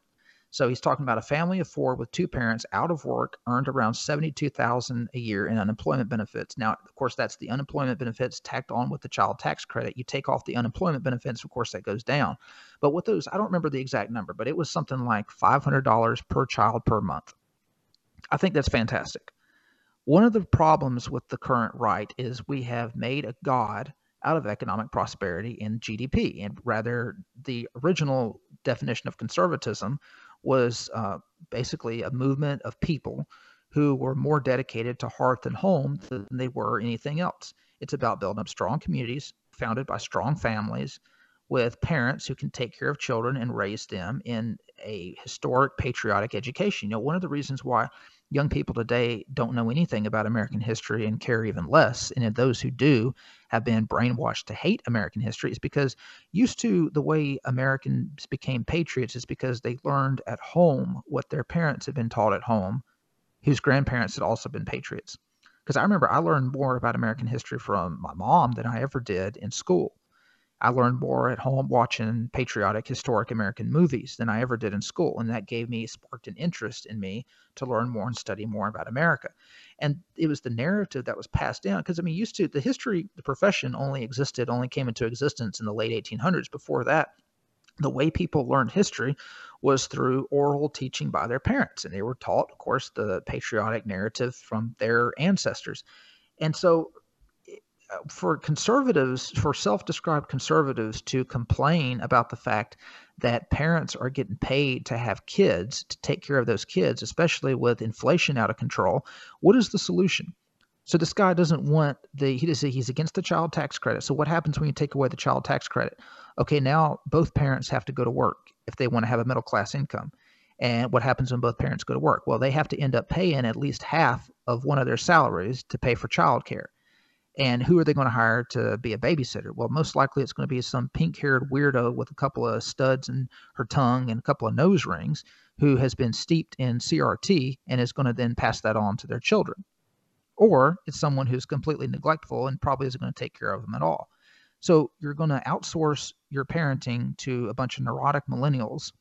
So he's talking about a family of four with two parents out of work earned around 72,000 a year in unemployment benefits. Now, of course, that's the unemployment benefits tacked on with the child tax credit. You take off the unemployment benefits, of course, that goes down. But with those, I don't remember the exact number, but it was something like $500 per child per month. I think that's fantastic. One of the problems with the current right is we have made a god out of economic prosperity and GDP. And rather, the original definition of conservatism was uh, basically a movement of people who were more dedicated to hearth and home than they were anything else. It's about building up strong communities founded by strong families with parents who can take care of children and raise them in a historic patriotic education. You know, one of the reasons why young people today don't know anything about American history and care even less. And those who do have been brainwashed to hate American history is because used to the way Americans became patriots is because they learned at home what their parents had been taught at home, whose grandparents had also been patriots. Because I remember I learned more about American history from my mom than I ever did in school. I learned more at home watching patriotic, historic American movies than I ever did in school. And that gave me, sparked an interest in me to learn more and study more about America. And it was the narrative that was passed down. Because, I mean, used to, the history, the profession only existed, only came into existence in the late 1800s. Before that, the way people learned history was through oral teaching by their parents. And they were taught, of course, the patriotic narrative from their ancestors. And so for conservatives, for self described conservatives to complain about the fact that parents are getting paid to have kids, to take care of those kids, especially with inflation out of control, what is the solution? So this guy doesn't want the he does he's against the child tax credit. So what happens when you take away the child tax credit? Okay, now both parents have to go to work if they want to have a middle class income. And what happens when both parents go to work? Well, they have to end up paying at least half of one of their salaries to pay for childcare. And who are they going to hire to be a babysitter? Well, most likely it's going to be some pink haired weirdo with a couple of studs in her tongue and a couple of nose rings who has been steeped in CRT and is going to then pass that on to their children. Or it's someone who's completely neglectful and probably isn't going to take care of them at all. So you're going to outsource your parenting to a bunch of neurotic millennials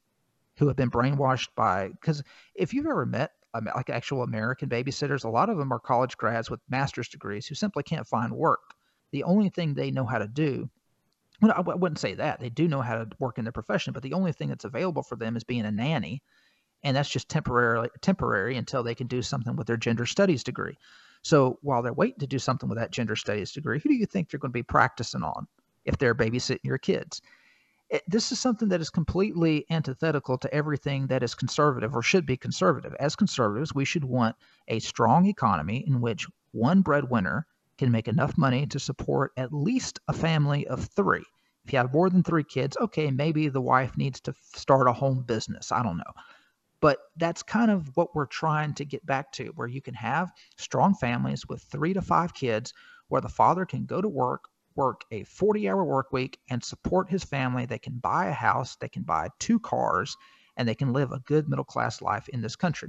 who have been brainwashed by, because if you've ever met Um, like actual American babysitters, a lot of them are college grads with master's degrees who simply can't find work. The only thing they know how to do, well, I wouldn't say that. They do know how to work in their profession, but the only thing that's available for them is being a nanny. And that's just temporarily temporary until they can do something with their gender studies degree. So while they're waiting to do something with that gender studies degree, who do you think they're going to be practicing on if they're babysitting your kids? It, this is something that is completely antithetical to everything that is conservative or should be conservative. As conservatives, we should want a strong economy in which one breadwinner can make enough money to support at least a family of three. If you have more than three kids, okay, maybe the wife needs to start a home business. I don't know. But that's kind of what we're trying to get back to, where you can have strong families with three to five kids, where the father can go to work work a 40 hour work week and support his family. They can buy a house, they can buy two cars, and they can live a good middle class life in this country.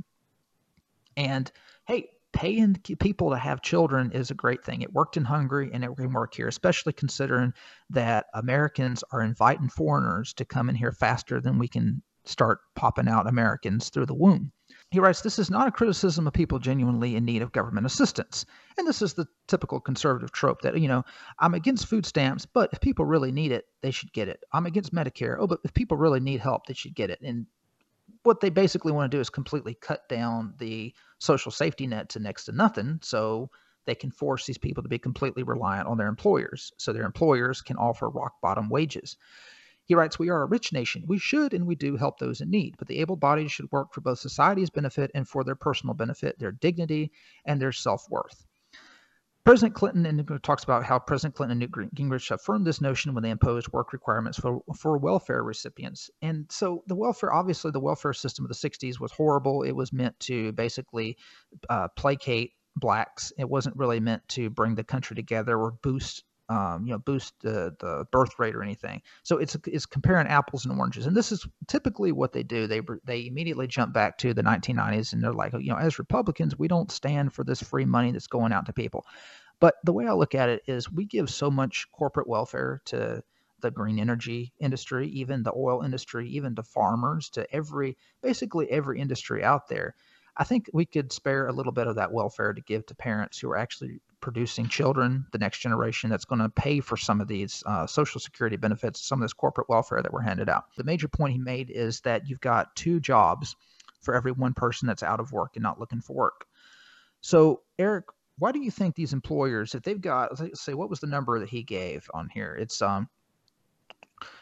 And hey, paying people to have children is a great thing. It worked in Hungary and it can work here, especially considering that Americans are inviting foreigners to come in here faster than we can start popping out Americans through the womb. He writes, This is not a criticism of people genuinely in need of government assistance. And this is the typical conservative trope that, you know, I'm against food stamps, but if people really need it, they should get it. I'm against Medicare. Oh, but if people really need help, they should get it. And what they basically want to do is completely cut down the social safety net to next to nothing. So they can force these people to be completely reliant on their employers. So their employers can offer rock bottom wages. He writes, We are a rich nation. We should and we do help those in need, but the able bodied should work for both society's benefit and for their personal benefit, their dignity, and their self worth. President Clinton and talks about how President Clinton and Newt Gingrich affirmed this notion when they imposed work requirements for, for welfare recipients. And so the welfare, obviously, the welfare system of the 60s was horrible. It was meant to basically uh, placate blacks. It wasn't really meant to bring the country together or boost um, you know, boost the, the birth rate or anything. So it's it's comparing apples and oranges, and this is typically what they do. They they immediately jump back to the 1990s, and they're like, you know, as Republicans, we don't stand for this free money that's going out to people. But the way I look at it is, we give so much corporate welfare to the green energy industry, even the oil industry, even to farmers, to every basically every industry out there. I think we could spare a little bit of that welfare to give to parents who are actually producing children, the next generation that's going to pay for some of these uh, social security benefits, some of this corporate welfare that were handed out. The major point he made is that you've got two jobs for every one person that's out of work and not looking for work. So, Eric, why do you think these employers, if they've got, let's say, what was the number that he gave on here? It's um,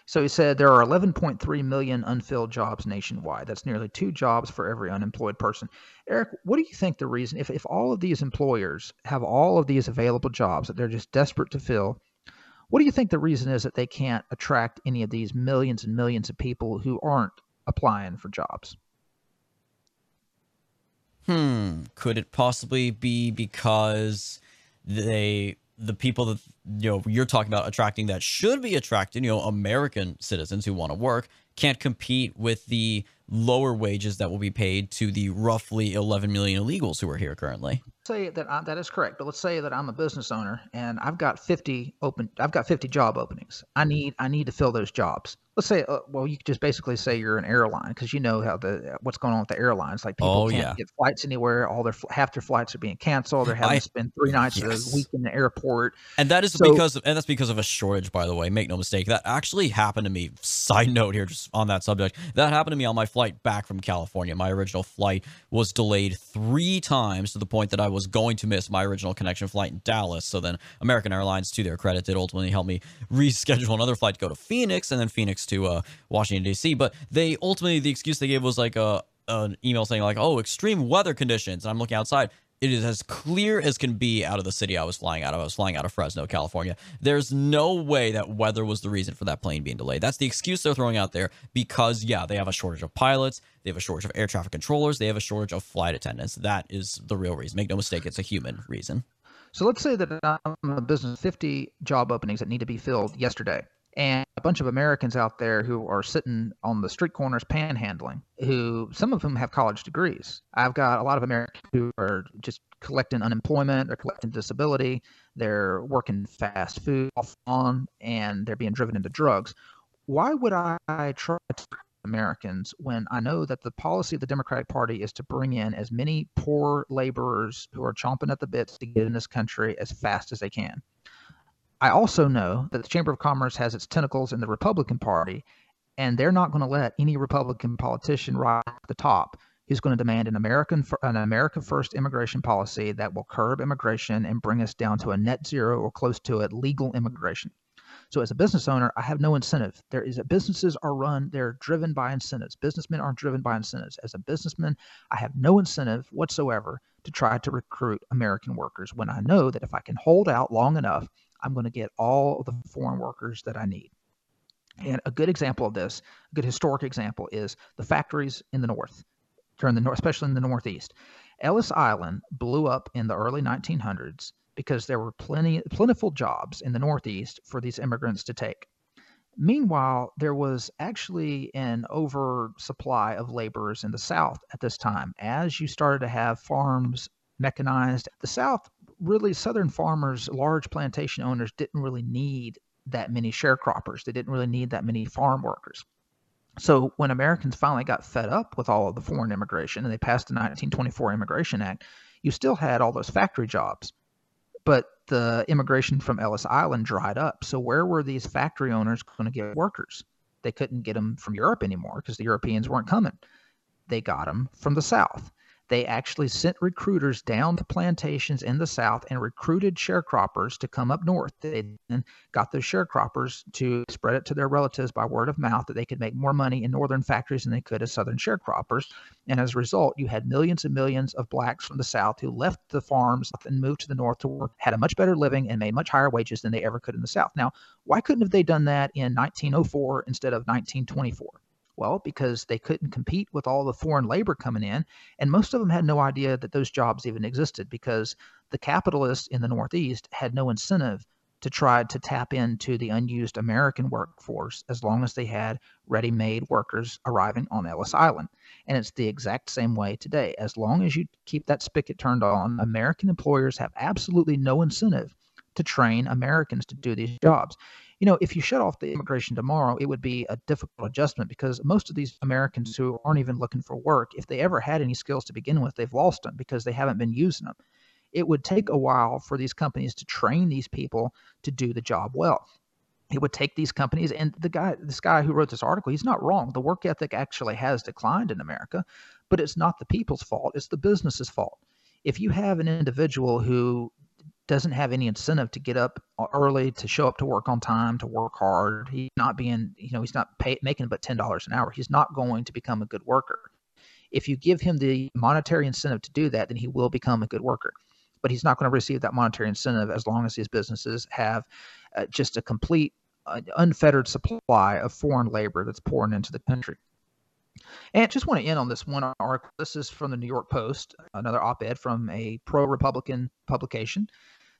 so he said there are 11.3 million unfilled jobs nationwide. That's nearly two jobs for every unemployed person. Eric, what do you think the reason, if, if all of these employers have all of these available jobs that they're just desperate to fill, what do you think the reason is that they can't attract any of these millions and millions of people who aren't applying for jobs? Hmm. Could it possibly be because they the people that you know you're talking about attracting that should be attracting you know American citizens who want to work can't compete with the lower wages that will be paid to the roughly 11 million illegals who are here currently. Say that I, that is correct, but let's say that I'm a business owner and I've got 50 open I've got 50 job openings. I need I need to fill those jobs let's say, uh, well, you could just basically say you're an airline because you know how the what's going on with the airlines. Like people oh, can't yeah. get flights anywhere. All their half their flights are being canceled. They're having I, to spend three nights yes. a week in the airport. And that is so, because of, and that's because of a shortage. By the way, make no mistake. That actually happened to me. Side note here, just on that subject, that happened to me on my flight back from California. My original flight was delayed three times to the point that I was going to miss my original connection flight in Dallas. So then American Airlines, to their credit, did ultimately help me reschedule another flight to go to Phoenix and then Phoenix to uh, Washington. D.C. But they ultimately the excuse they gave was like a an email saying like, "Oh, extreme weather conditions." And I'm looking outside. It is as clear as can be out of the city I was flying out of. I was flying out of Fresno, California. There's no way that weather was the reason for that plane being delayed. That's the excuse they're throwing out there because, yeah, they have a shortage of pilots, they have a shortage of air traffic controllers, they have a shortage of flight attendants. That is the real reason. Make no mistake, it's a human reason. So let's say that I'm a business, 50 job openings that need to be filled yesterday and a bunch of Americans out there who are sitting on the street corners panhandling, who some of them have college degrees. I've got a lot of Americans who are just collecting unemployment, they're collecting disability, they're working fast food off on, and they're being driven into drugs. Why would I to Americans when I know that the policy of the Democratic Party is to bring in as many poor laborers who are chomping at the bits to get in this country as fast as they can? I also know that the Chamber of Commerce has its tentacles in the Republican Party, and they're not going to let any Republican politician rise at the top who's going to demand an American an America first immigration policy that will curb immigration and bring us down to a net zero or close to it legal immigration. So as a business owner, I have no incentive. There is businesses are run, they're driven by incentives. Businessmen aren't driven by incentives. As a businessman, I have no incentive whatsoever to try to recruit American workers when I know that if I can hold out long enough I'm going to get all the foreign workers that I need. And a good example of this, a good historic example, is the factories in the north, during the north, especially in the northeast. Ellis Island blew up in the early 1900s because there were plenty plentiful jobs in the northeast for these immigrants to take. Meanwhile, there was actually an oversupply of laborers in the South at this time. As you started to have farms mechanized, the South really southern farmers, large plantation owners didn't really need that many sharecroppers. They didn't really need that many farm workers. So when Americans finally got fed up with all of the foreign immigration and they passed the 1924 Immigration Act, you still had all those factory jobs. But the immigration from Ellis Island dried up. So where were these factory owners going to get workers? They couldn't get them from Europe anymore because the Europeans weren't coming. They got them from the South they actually sent recruiters down to plantations in the South and recruited sharecroppers to come up north. They then got those sharecroppers to spread it to their relatives by word of mouth that they could make more money in northern factories than they could as southern sharecroppers. And as a result, you had millions and millions of blacks from the South who left the farms and moved to the north to work, had a much better living, and made much higher wages than they ever could in the South. Now, why couldn't have they done that in 1904 instead of 1924? Well, because they couldn't compete with all the foreign labor coming in, and most of them had no idea that those jobs even existed because the capitalists in the Northeast had no incentive to try to tap into the unused American workforce as long as they had ready made workers arriving on Ellis Island. And it's the exact same way today. As long as you keep that spigot turned on, American employers have absolutely no incentive to train Americans to do these jobs. You know, if you shut off the immigration tomorrow, it would be a difficult adjustment because most of these Americans who aren't even looking for work, if they ever had any skills to begin with, they've lost them because they haven't been using them. It would take a while for these companies to train these people to do the job well. It would take these companies and the guy this guy who wrote this article he's not wrong. The work ethic actually has declined in america but it's not the people's fault it's the business's fault. If you have an individual who doesn't have any incentive to get up early, to show up to work on time, to work hard. He's not being, you know, he's not pay, making but ten dollars an hour. He's not going to become a good worker. If you give him the monetary incentive to do that, then he will become a good worker. But he's not going to receive that monetary incentive as long as these businesses have uh, just a complete, uh, unfettered supply of foreign labor that's pouring into the country. And just want to end on this one article. This is from the New York Post, another op ed from a pro Republican publication.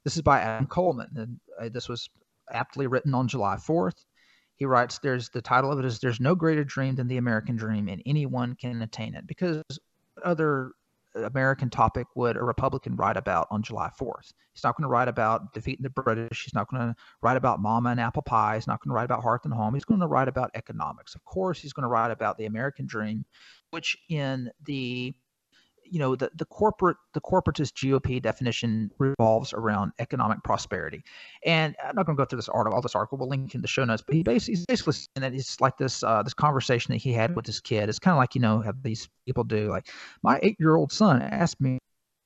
This is by Adam Coleman, and uh, this was aptly written on July 4th. He writes, "There's the title of it is There's no greater dream than the American dream, and anyone can attain it." Because other American topic would a Republican write about on July 4th? He's not going to write about defeating the British. He's not going to write about mama and apple pie. He's not going to write about hearth and home. He's going to write about economics. Of course, he's going to write about the American dream, which in the you know the, the corporate the corporatist GOP definition revolves around economic prosperity. And I'm not going to go through this article, all this article. We'll link in the show notes. But he basically, he's basically saying that it's like this uh, this conversation that he had with his kid. It's kind of like you know how these people do. Like my eight year old son asked me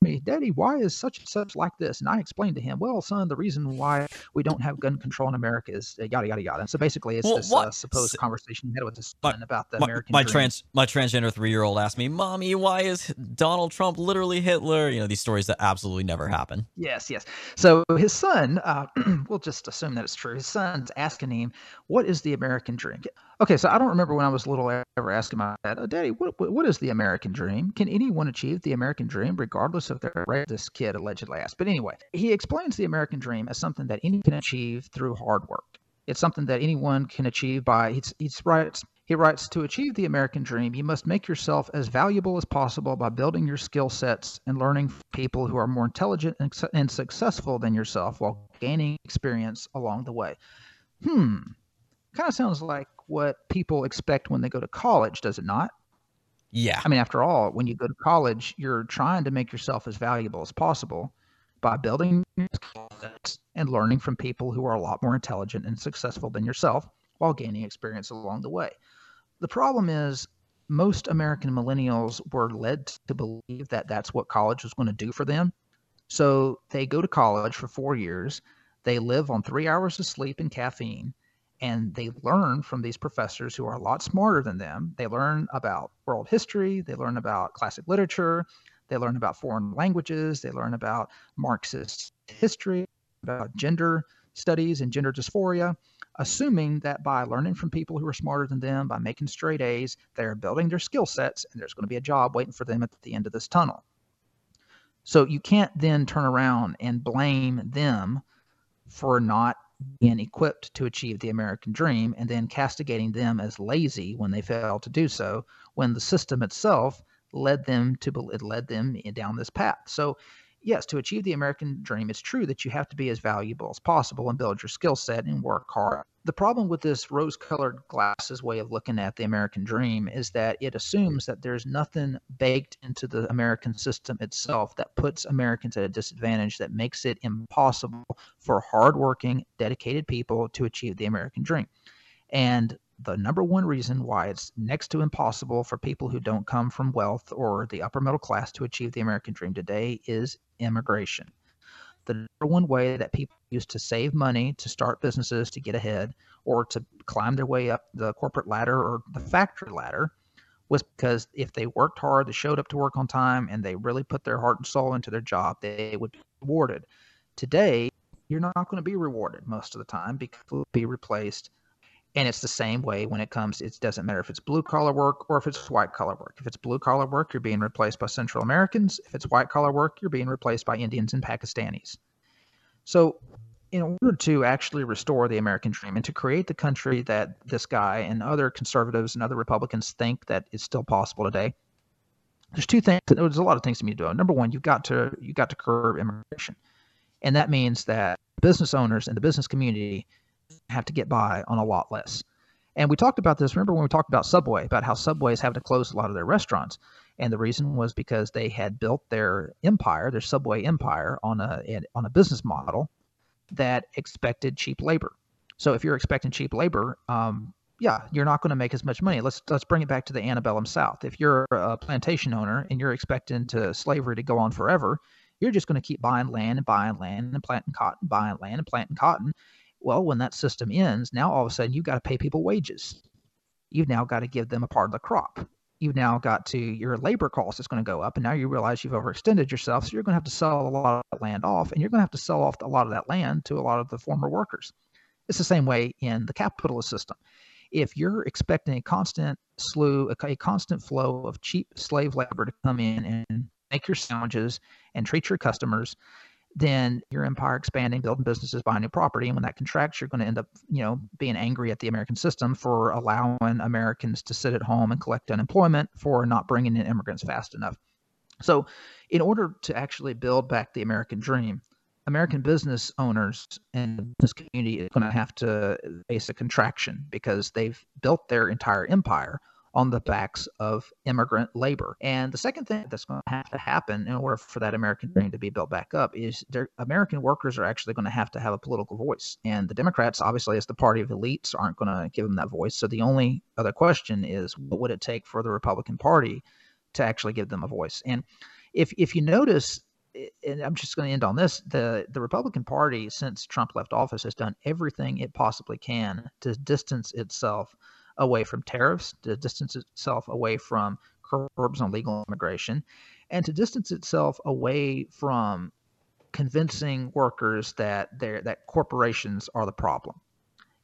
me, Daddy, why is such and such like this? And I explained to him, well, son, the reason why we don't have gun control in America is yada yada yada. And so basically, it's well, this uh, supposed conversation he had with his son my, about the my, American. My dream. trans my transgender three year old asked me, "Mommy, why is Donald Trump literally Hitler?" You know, these stories that absolutely never happen. Yes, yes. So his son, uh, we'll just assume that it's true. His son's asking him, "What is the American dream?" Okay, so I don't remember when I was little ever asking my dad, oh, Daddy, what, what is the American dream? Can anyone achieve the American dream regardless of their race? This kid allegedly asked. But anyway, he explains the American dream as something that anyone can achieve through hard work. It's something that anyone can achieve by, he's, he's writes, he writes, to achieve the American dream, you must make yourself as valuable as possible by building your skill sets and learning from people who are more intelligent and, and successful than yourself while gaining experience along the way. Hmm, kind of sounds like what people expect when they go to college, does it not? Yeah. I mean, after all, when you go to college, you're trying to make yourself as valuable as possible by building and learning from people who are a lot more intelligent and successful than yourself while gaining experience along the way. The problem is, most American millennials were led to believe that that's what college was going to do for them. So they go to college for four years, they live on three hours of sleep and caffeine, and they learn from these professors who are a lot smarter than them. They learn about world history, they learn about classic literature, they learn about foreign languages, they learn about Marxist history, about gender studies and gender dysphoria, assuming that by learning from people who are smarter than them, by making straight A's, they're building their skill sets and there's going to be a job waiting for them at the end of this tunnel. So you can't then turn around and blame them for not being equipped to achieve the American dream and then castigating them as lazy when they fail to do so, when the system itself led them to it led them down this path. So yes, to achieve the American dream, it's true that you have to be as valuable as possible and build your skill set and work hard. The problem with this rose colored glasses way of looking at the American dream is that it assumes that there's nothing baked into the American system itself that puts Americans at a disadvantage, that makes it impossible for hardworking, dedicated people to achieve the American dream. And the number one reason why it's next to impossible for people who don't come from wealth or the upper middle class to achieve the American dream today is immigration. The number one way that people used to save money to start businesses to get ahead or to climb their way up the corporate ladder or the factory ladder was because if they worked hard, they showed up to work on time, and they really put their heart and soul into their job, they would be rewarded. Today, you're not going to be rewarded most of the time because you'll be replaced And it's the same way when it comes, it doesn't matter if it's blue collar work or if it's white collar work. If it's blue collar work, you're being replaced by Central Americans. If it's white collar work, you're being replaced by Indians and Pakistanis. So, in order to actually restore the American dream and to create the country that this guy and other conservatives and other Republicans think that is still possible today, there's two things. There's a lot of things to do. Number one, you've got to you've got to curb immigration, and that means that business owners and the business community have to get by on a lot less. And we talked about this. Remember when we talked about Subway, about how Subways have to close a lot of their restaurants, and the reason was because they had built their empire, their Subway empire, on a on a business model that expected cheap labor. So if you're expecting cheap labor, um, yeah, you're not going to make as much money. Let's let's bring it back to the antebellum South. If you're a plantation owner and you're expecting to slavery to go on forever, you're just going to keep buying land and buying land and planting cotton, buying land and planting cotton. Well, when that system ends, now all of a sudden you've got to pay people wages. You've now got to give them a part of the crop. You've now got to your labor cost is going to go up, and now you realize you've overextended yourself. So you're going to have to sell a lot of land off, and you're going to have to sell off a lot of that land to a lot of the former workers. It's the same way in the capitalist system. If you're expecting a constant slew, a, a constant flow of cheap slave labor to come in and make your sandwiches and treat your customers then your empire expanding, building businesses, buying new property. And when that contracts, you're going to end up, you know, being angry at the American system for allowing Americans to sit at home and collect unemployment for not bringing in immigrants fast enough. So, in order to actually build back the American dream, American business owners and this community is going to have to face a contraction because they've built their entire empire on the backs of immigrant labor. And the second thing that's going to have to happen in order for that American dream to be built back up is American workers are actually going to have to have a political voice. And the Democrats, obviously, as the party of elites, aren't going to give them that voice. So the only other question is what would it take for the Republican Party to actually give them a voice? And if if you notice, and I'm just going to end on this, the the Republican Party since Trump left office has done everything it possibly can to distance itself away from tariffs, to distance itself away from curbs on legal immigration, and to distance itself away from convincing workers that they that corporations are the problem.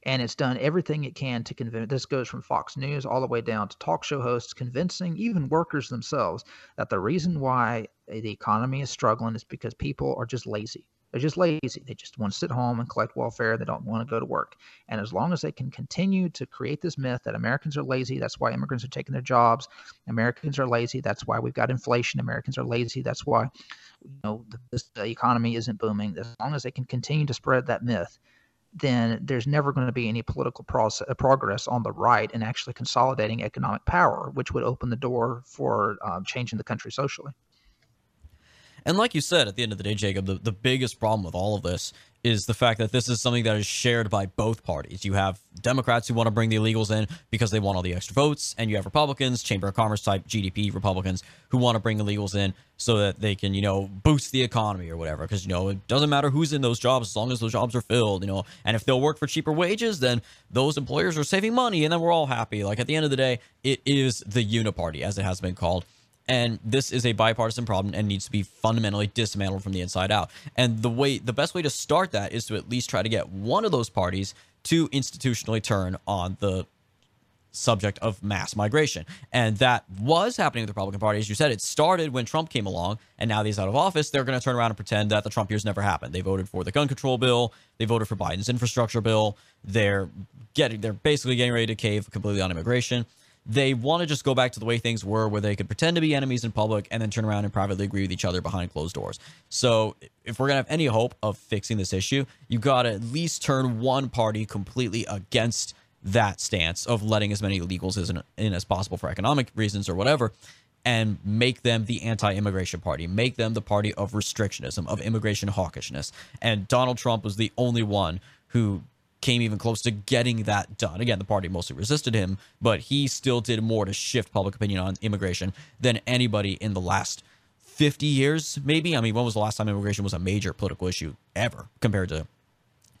And it's done everything it can to convince. This goes from Fox News all the way down to talk show hosts, convincing even workers themselves that the reason why the economy is struggling is because people are just lazy. They're just lazy. They just want to sit home and collect welfare. They don't want to go to work. And as long as they can continue to create this myth that Americans are lazy, that's why immigrants are taking their jobs. Americans are lazy. That's why we've got inflation. Americans are lazy. That's why you know the, the economy isn't booming. As long as they can continue to spread that myth, then there's never going to be any political process, uh, progress on the right in actually consolidating economic power, which would open the door for um, changing the country socially. And like you said, at the end of the day, Jacob, the, the biggest problem with all of this is the fact that this is something that is shared by both parties. You have Democrats who want to bring the illegals in because they want all the extra votes, and you have Republicans, Chamber of Commerce type GDP Republicans, who want to bring illegals in so that they can, you know, boost the economy or whatever. Because, you know, it doesn't matter who's in those jobs as long as those jobs are filled, you know. And if they'll work for cheaper wages, then those employers are saving money, and then we're all happy. Like at the end of the day, it is the uniparty, as it has been called. And this is a bipartisan problem and needs to be fundamentally dismantled from the inside out. And the way, the best way to start that is to at least try to get one of those parties to institutionally turn on the subject of mass migration. And that was happening with the Republican Party. As you said, it started when Trump came along, and now that he's out of office, they're going to turn around and pretend that the Trump years never happened. They voted for the gun control bill, they voted for Biden's infrastructure bill. They're getting they're basically getting ready to cave completely on immigration they want to just go back to the way things were where they could pretend to be enemies in public and then turn around and privately agree with each other behind closed doors. So if we're to have any hope of fixing this issue, you got to at least turn one party completely against that stance of letting as many illegals in, in as possible for economic reasons or whatever and make them the anti-immigration party make them the party of restrictionism of immigration hawkishness and donald trump was the only one who came even close to getting that done. Again, the party mostly resisted him, but he still did more to shift public opinion on immigration than anybody in the last 50 years, maybe. I mean, when was the last time immigration was a major political issue ever compared to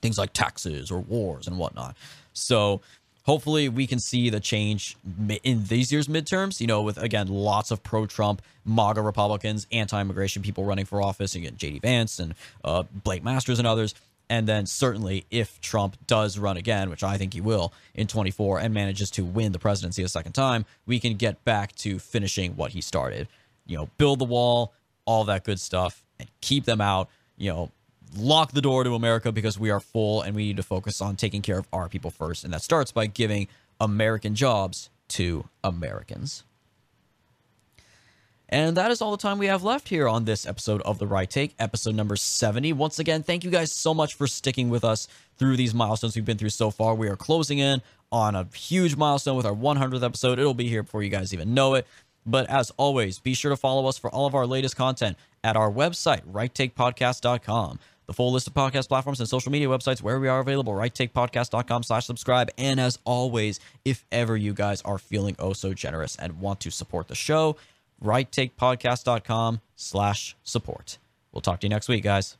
things like taxes or wars and whatnot? So hopefully we can see the change in these year's midterms, you know, with, again, lots of pro Trump, MAGA Republicans, anti immigration people running for office, again, JD Vance and uh, Blake Masters and others And then certainly if Trump does run again, which I think he will in 24 and manages to win the presidency a second time, we can get back to finishing what he started. You know, build the wall, all that good stuff and keep them out, you know, lock the door to America because we are full and we need to focus on taking care of our people first. And that starts by giving American jobs to Americans. And that is all the time we have left here on this episode of The Right Take, episode number 70. Once again, thank you guys so much for sticking with us through these milestones we've been through so far. We are closing in on a huge milestone with our 100th episode. It'll be here before you guys even know it. But as always, be sure to follow us for all of our latest content at our website, righttakepodcast.com. The full list of podcast platforms and social media websites where we are available, righttakepodcast.com slash subscribe. And as always, if ever you guys are feeling oh so generous and want to support the show, righttakepodcast.com slash support. We'll talk to you next week, guys.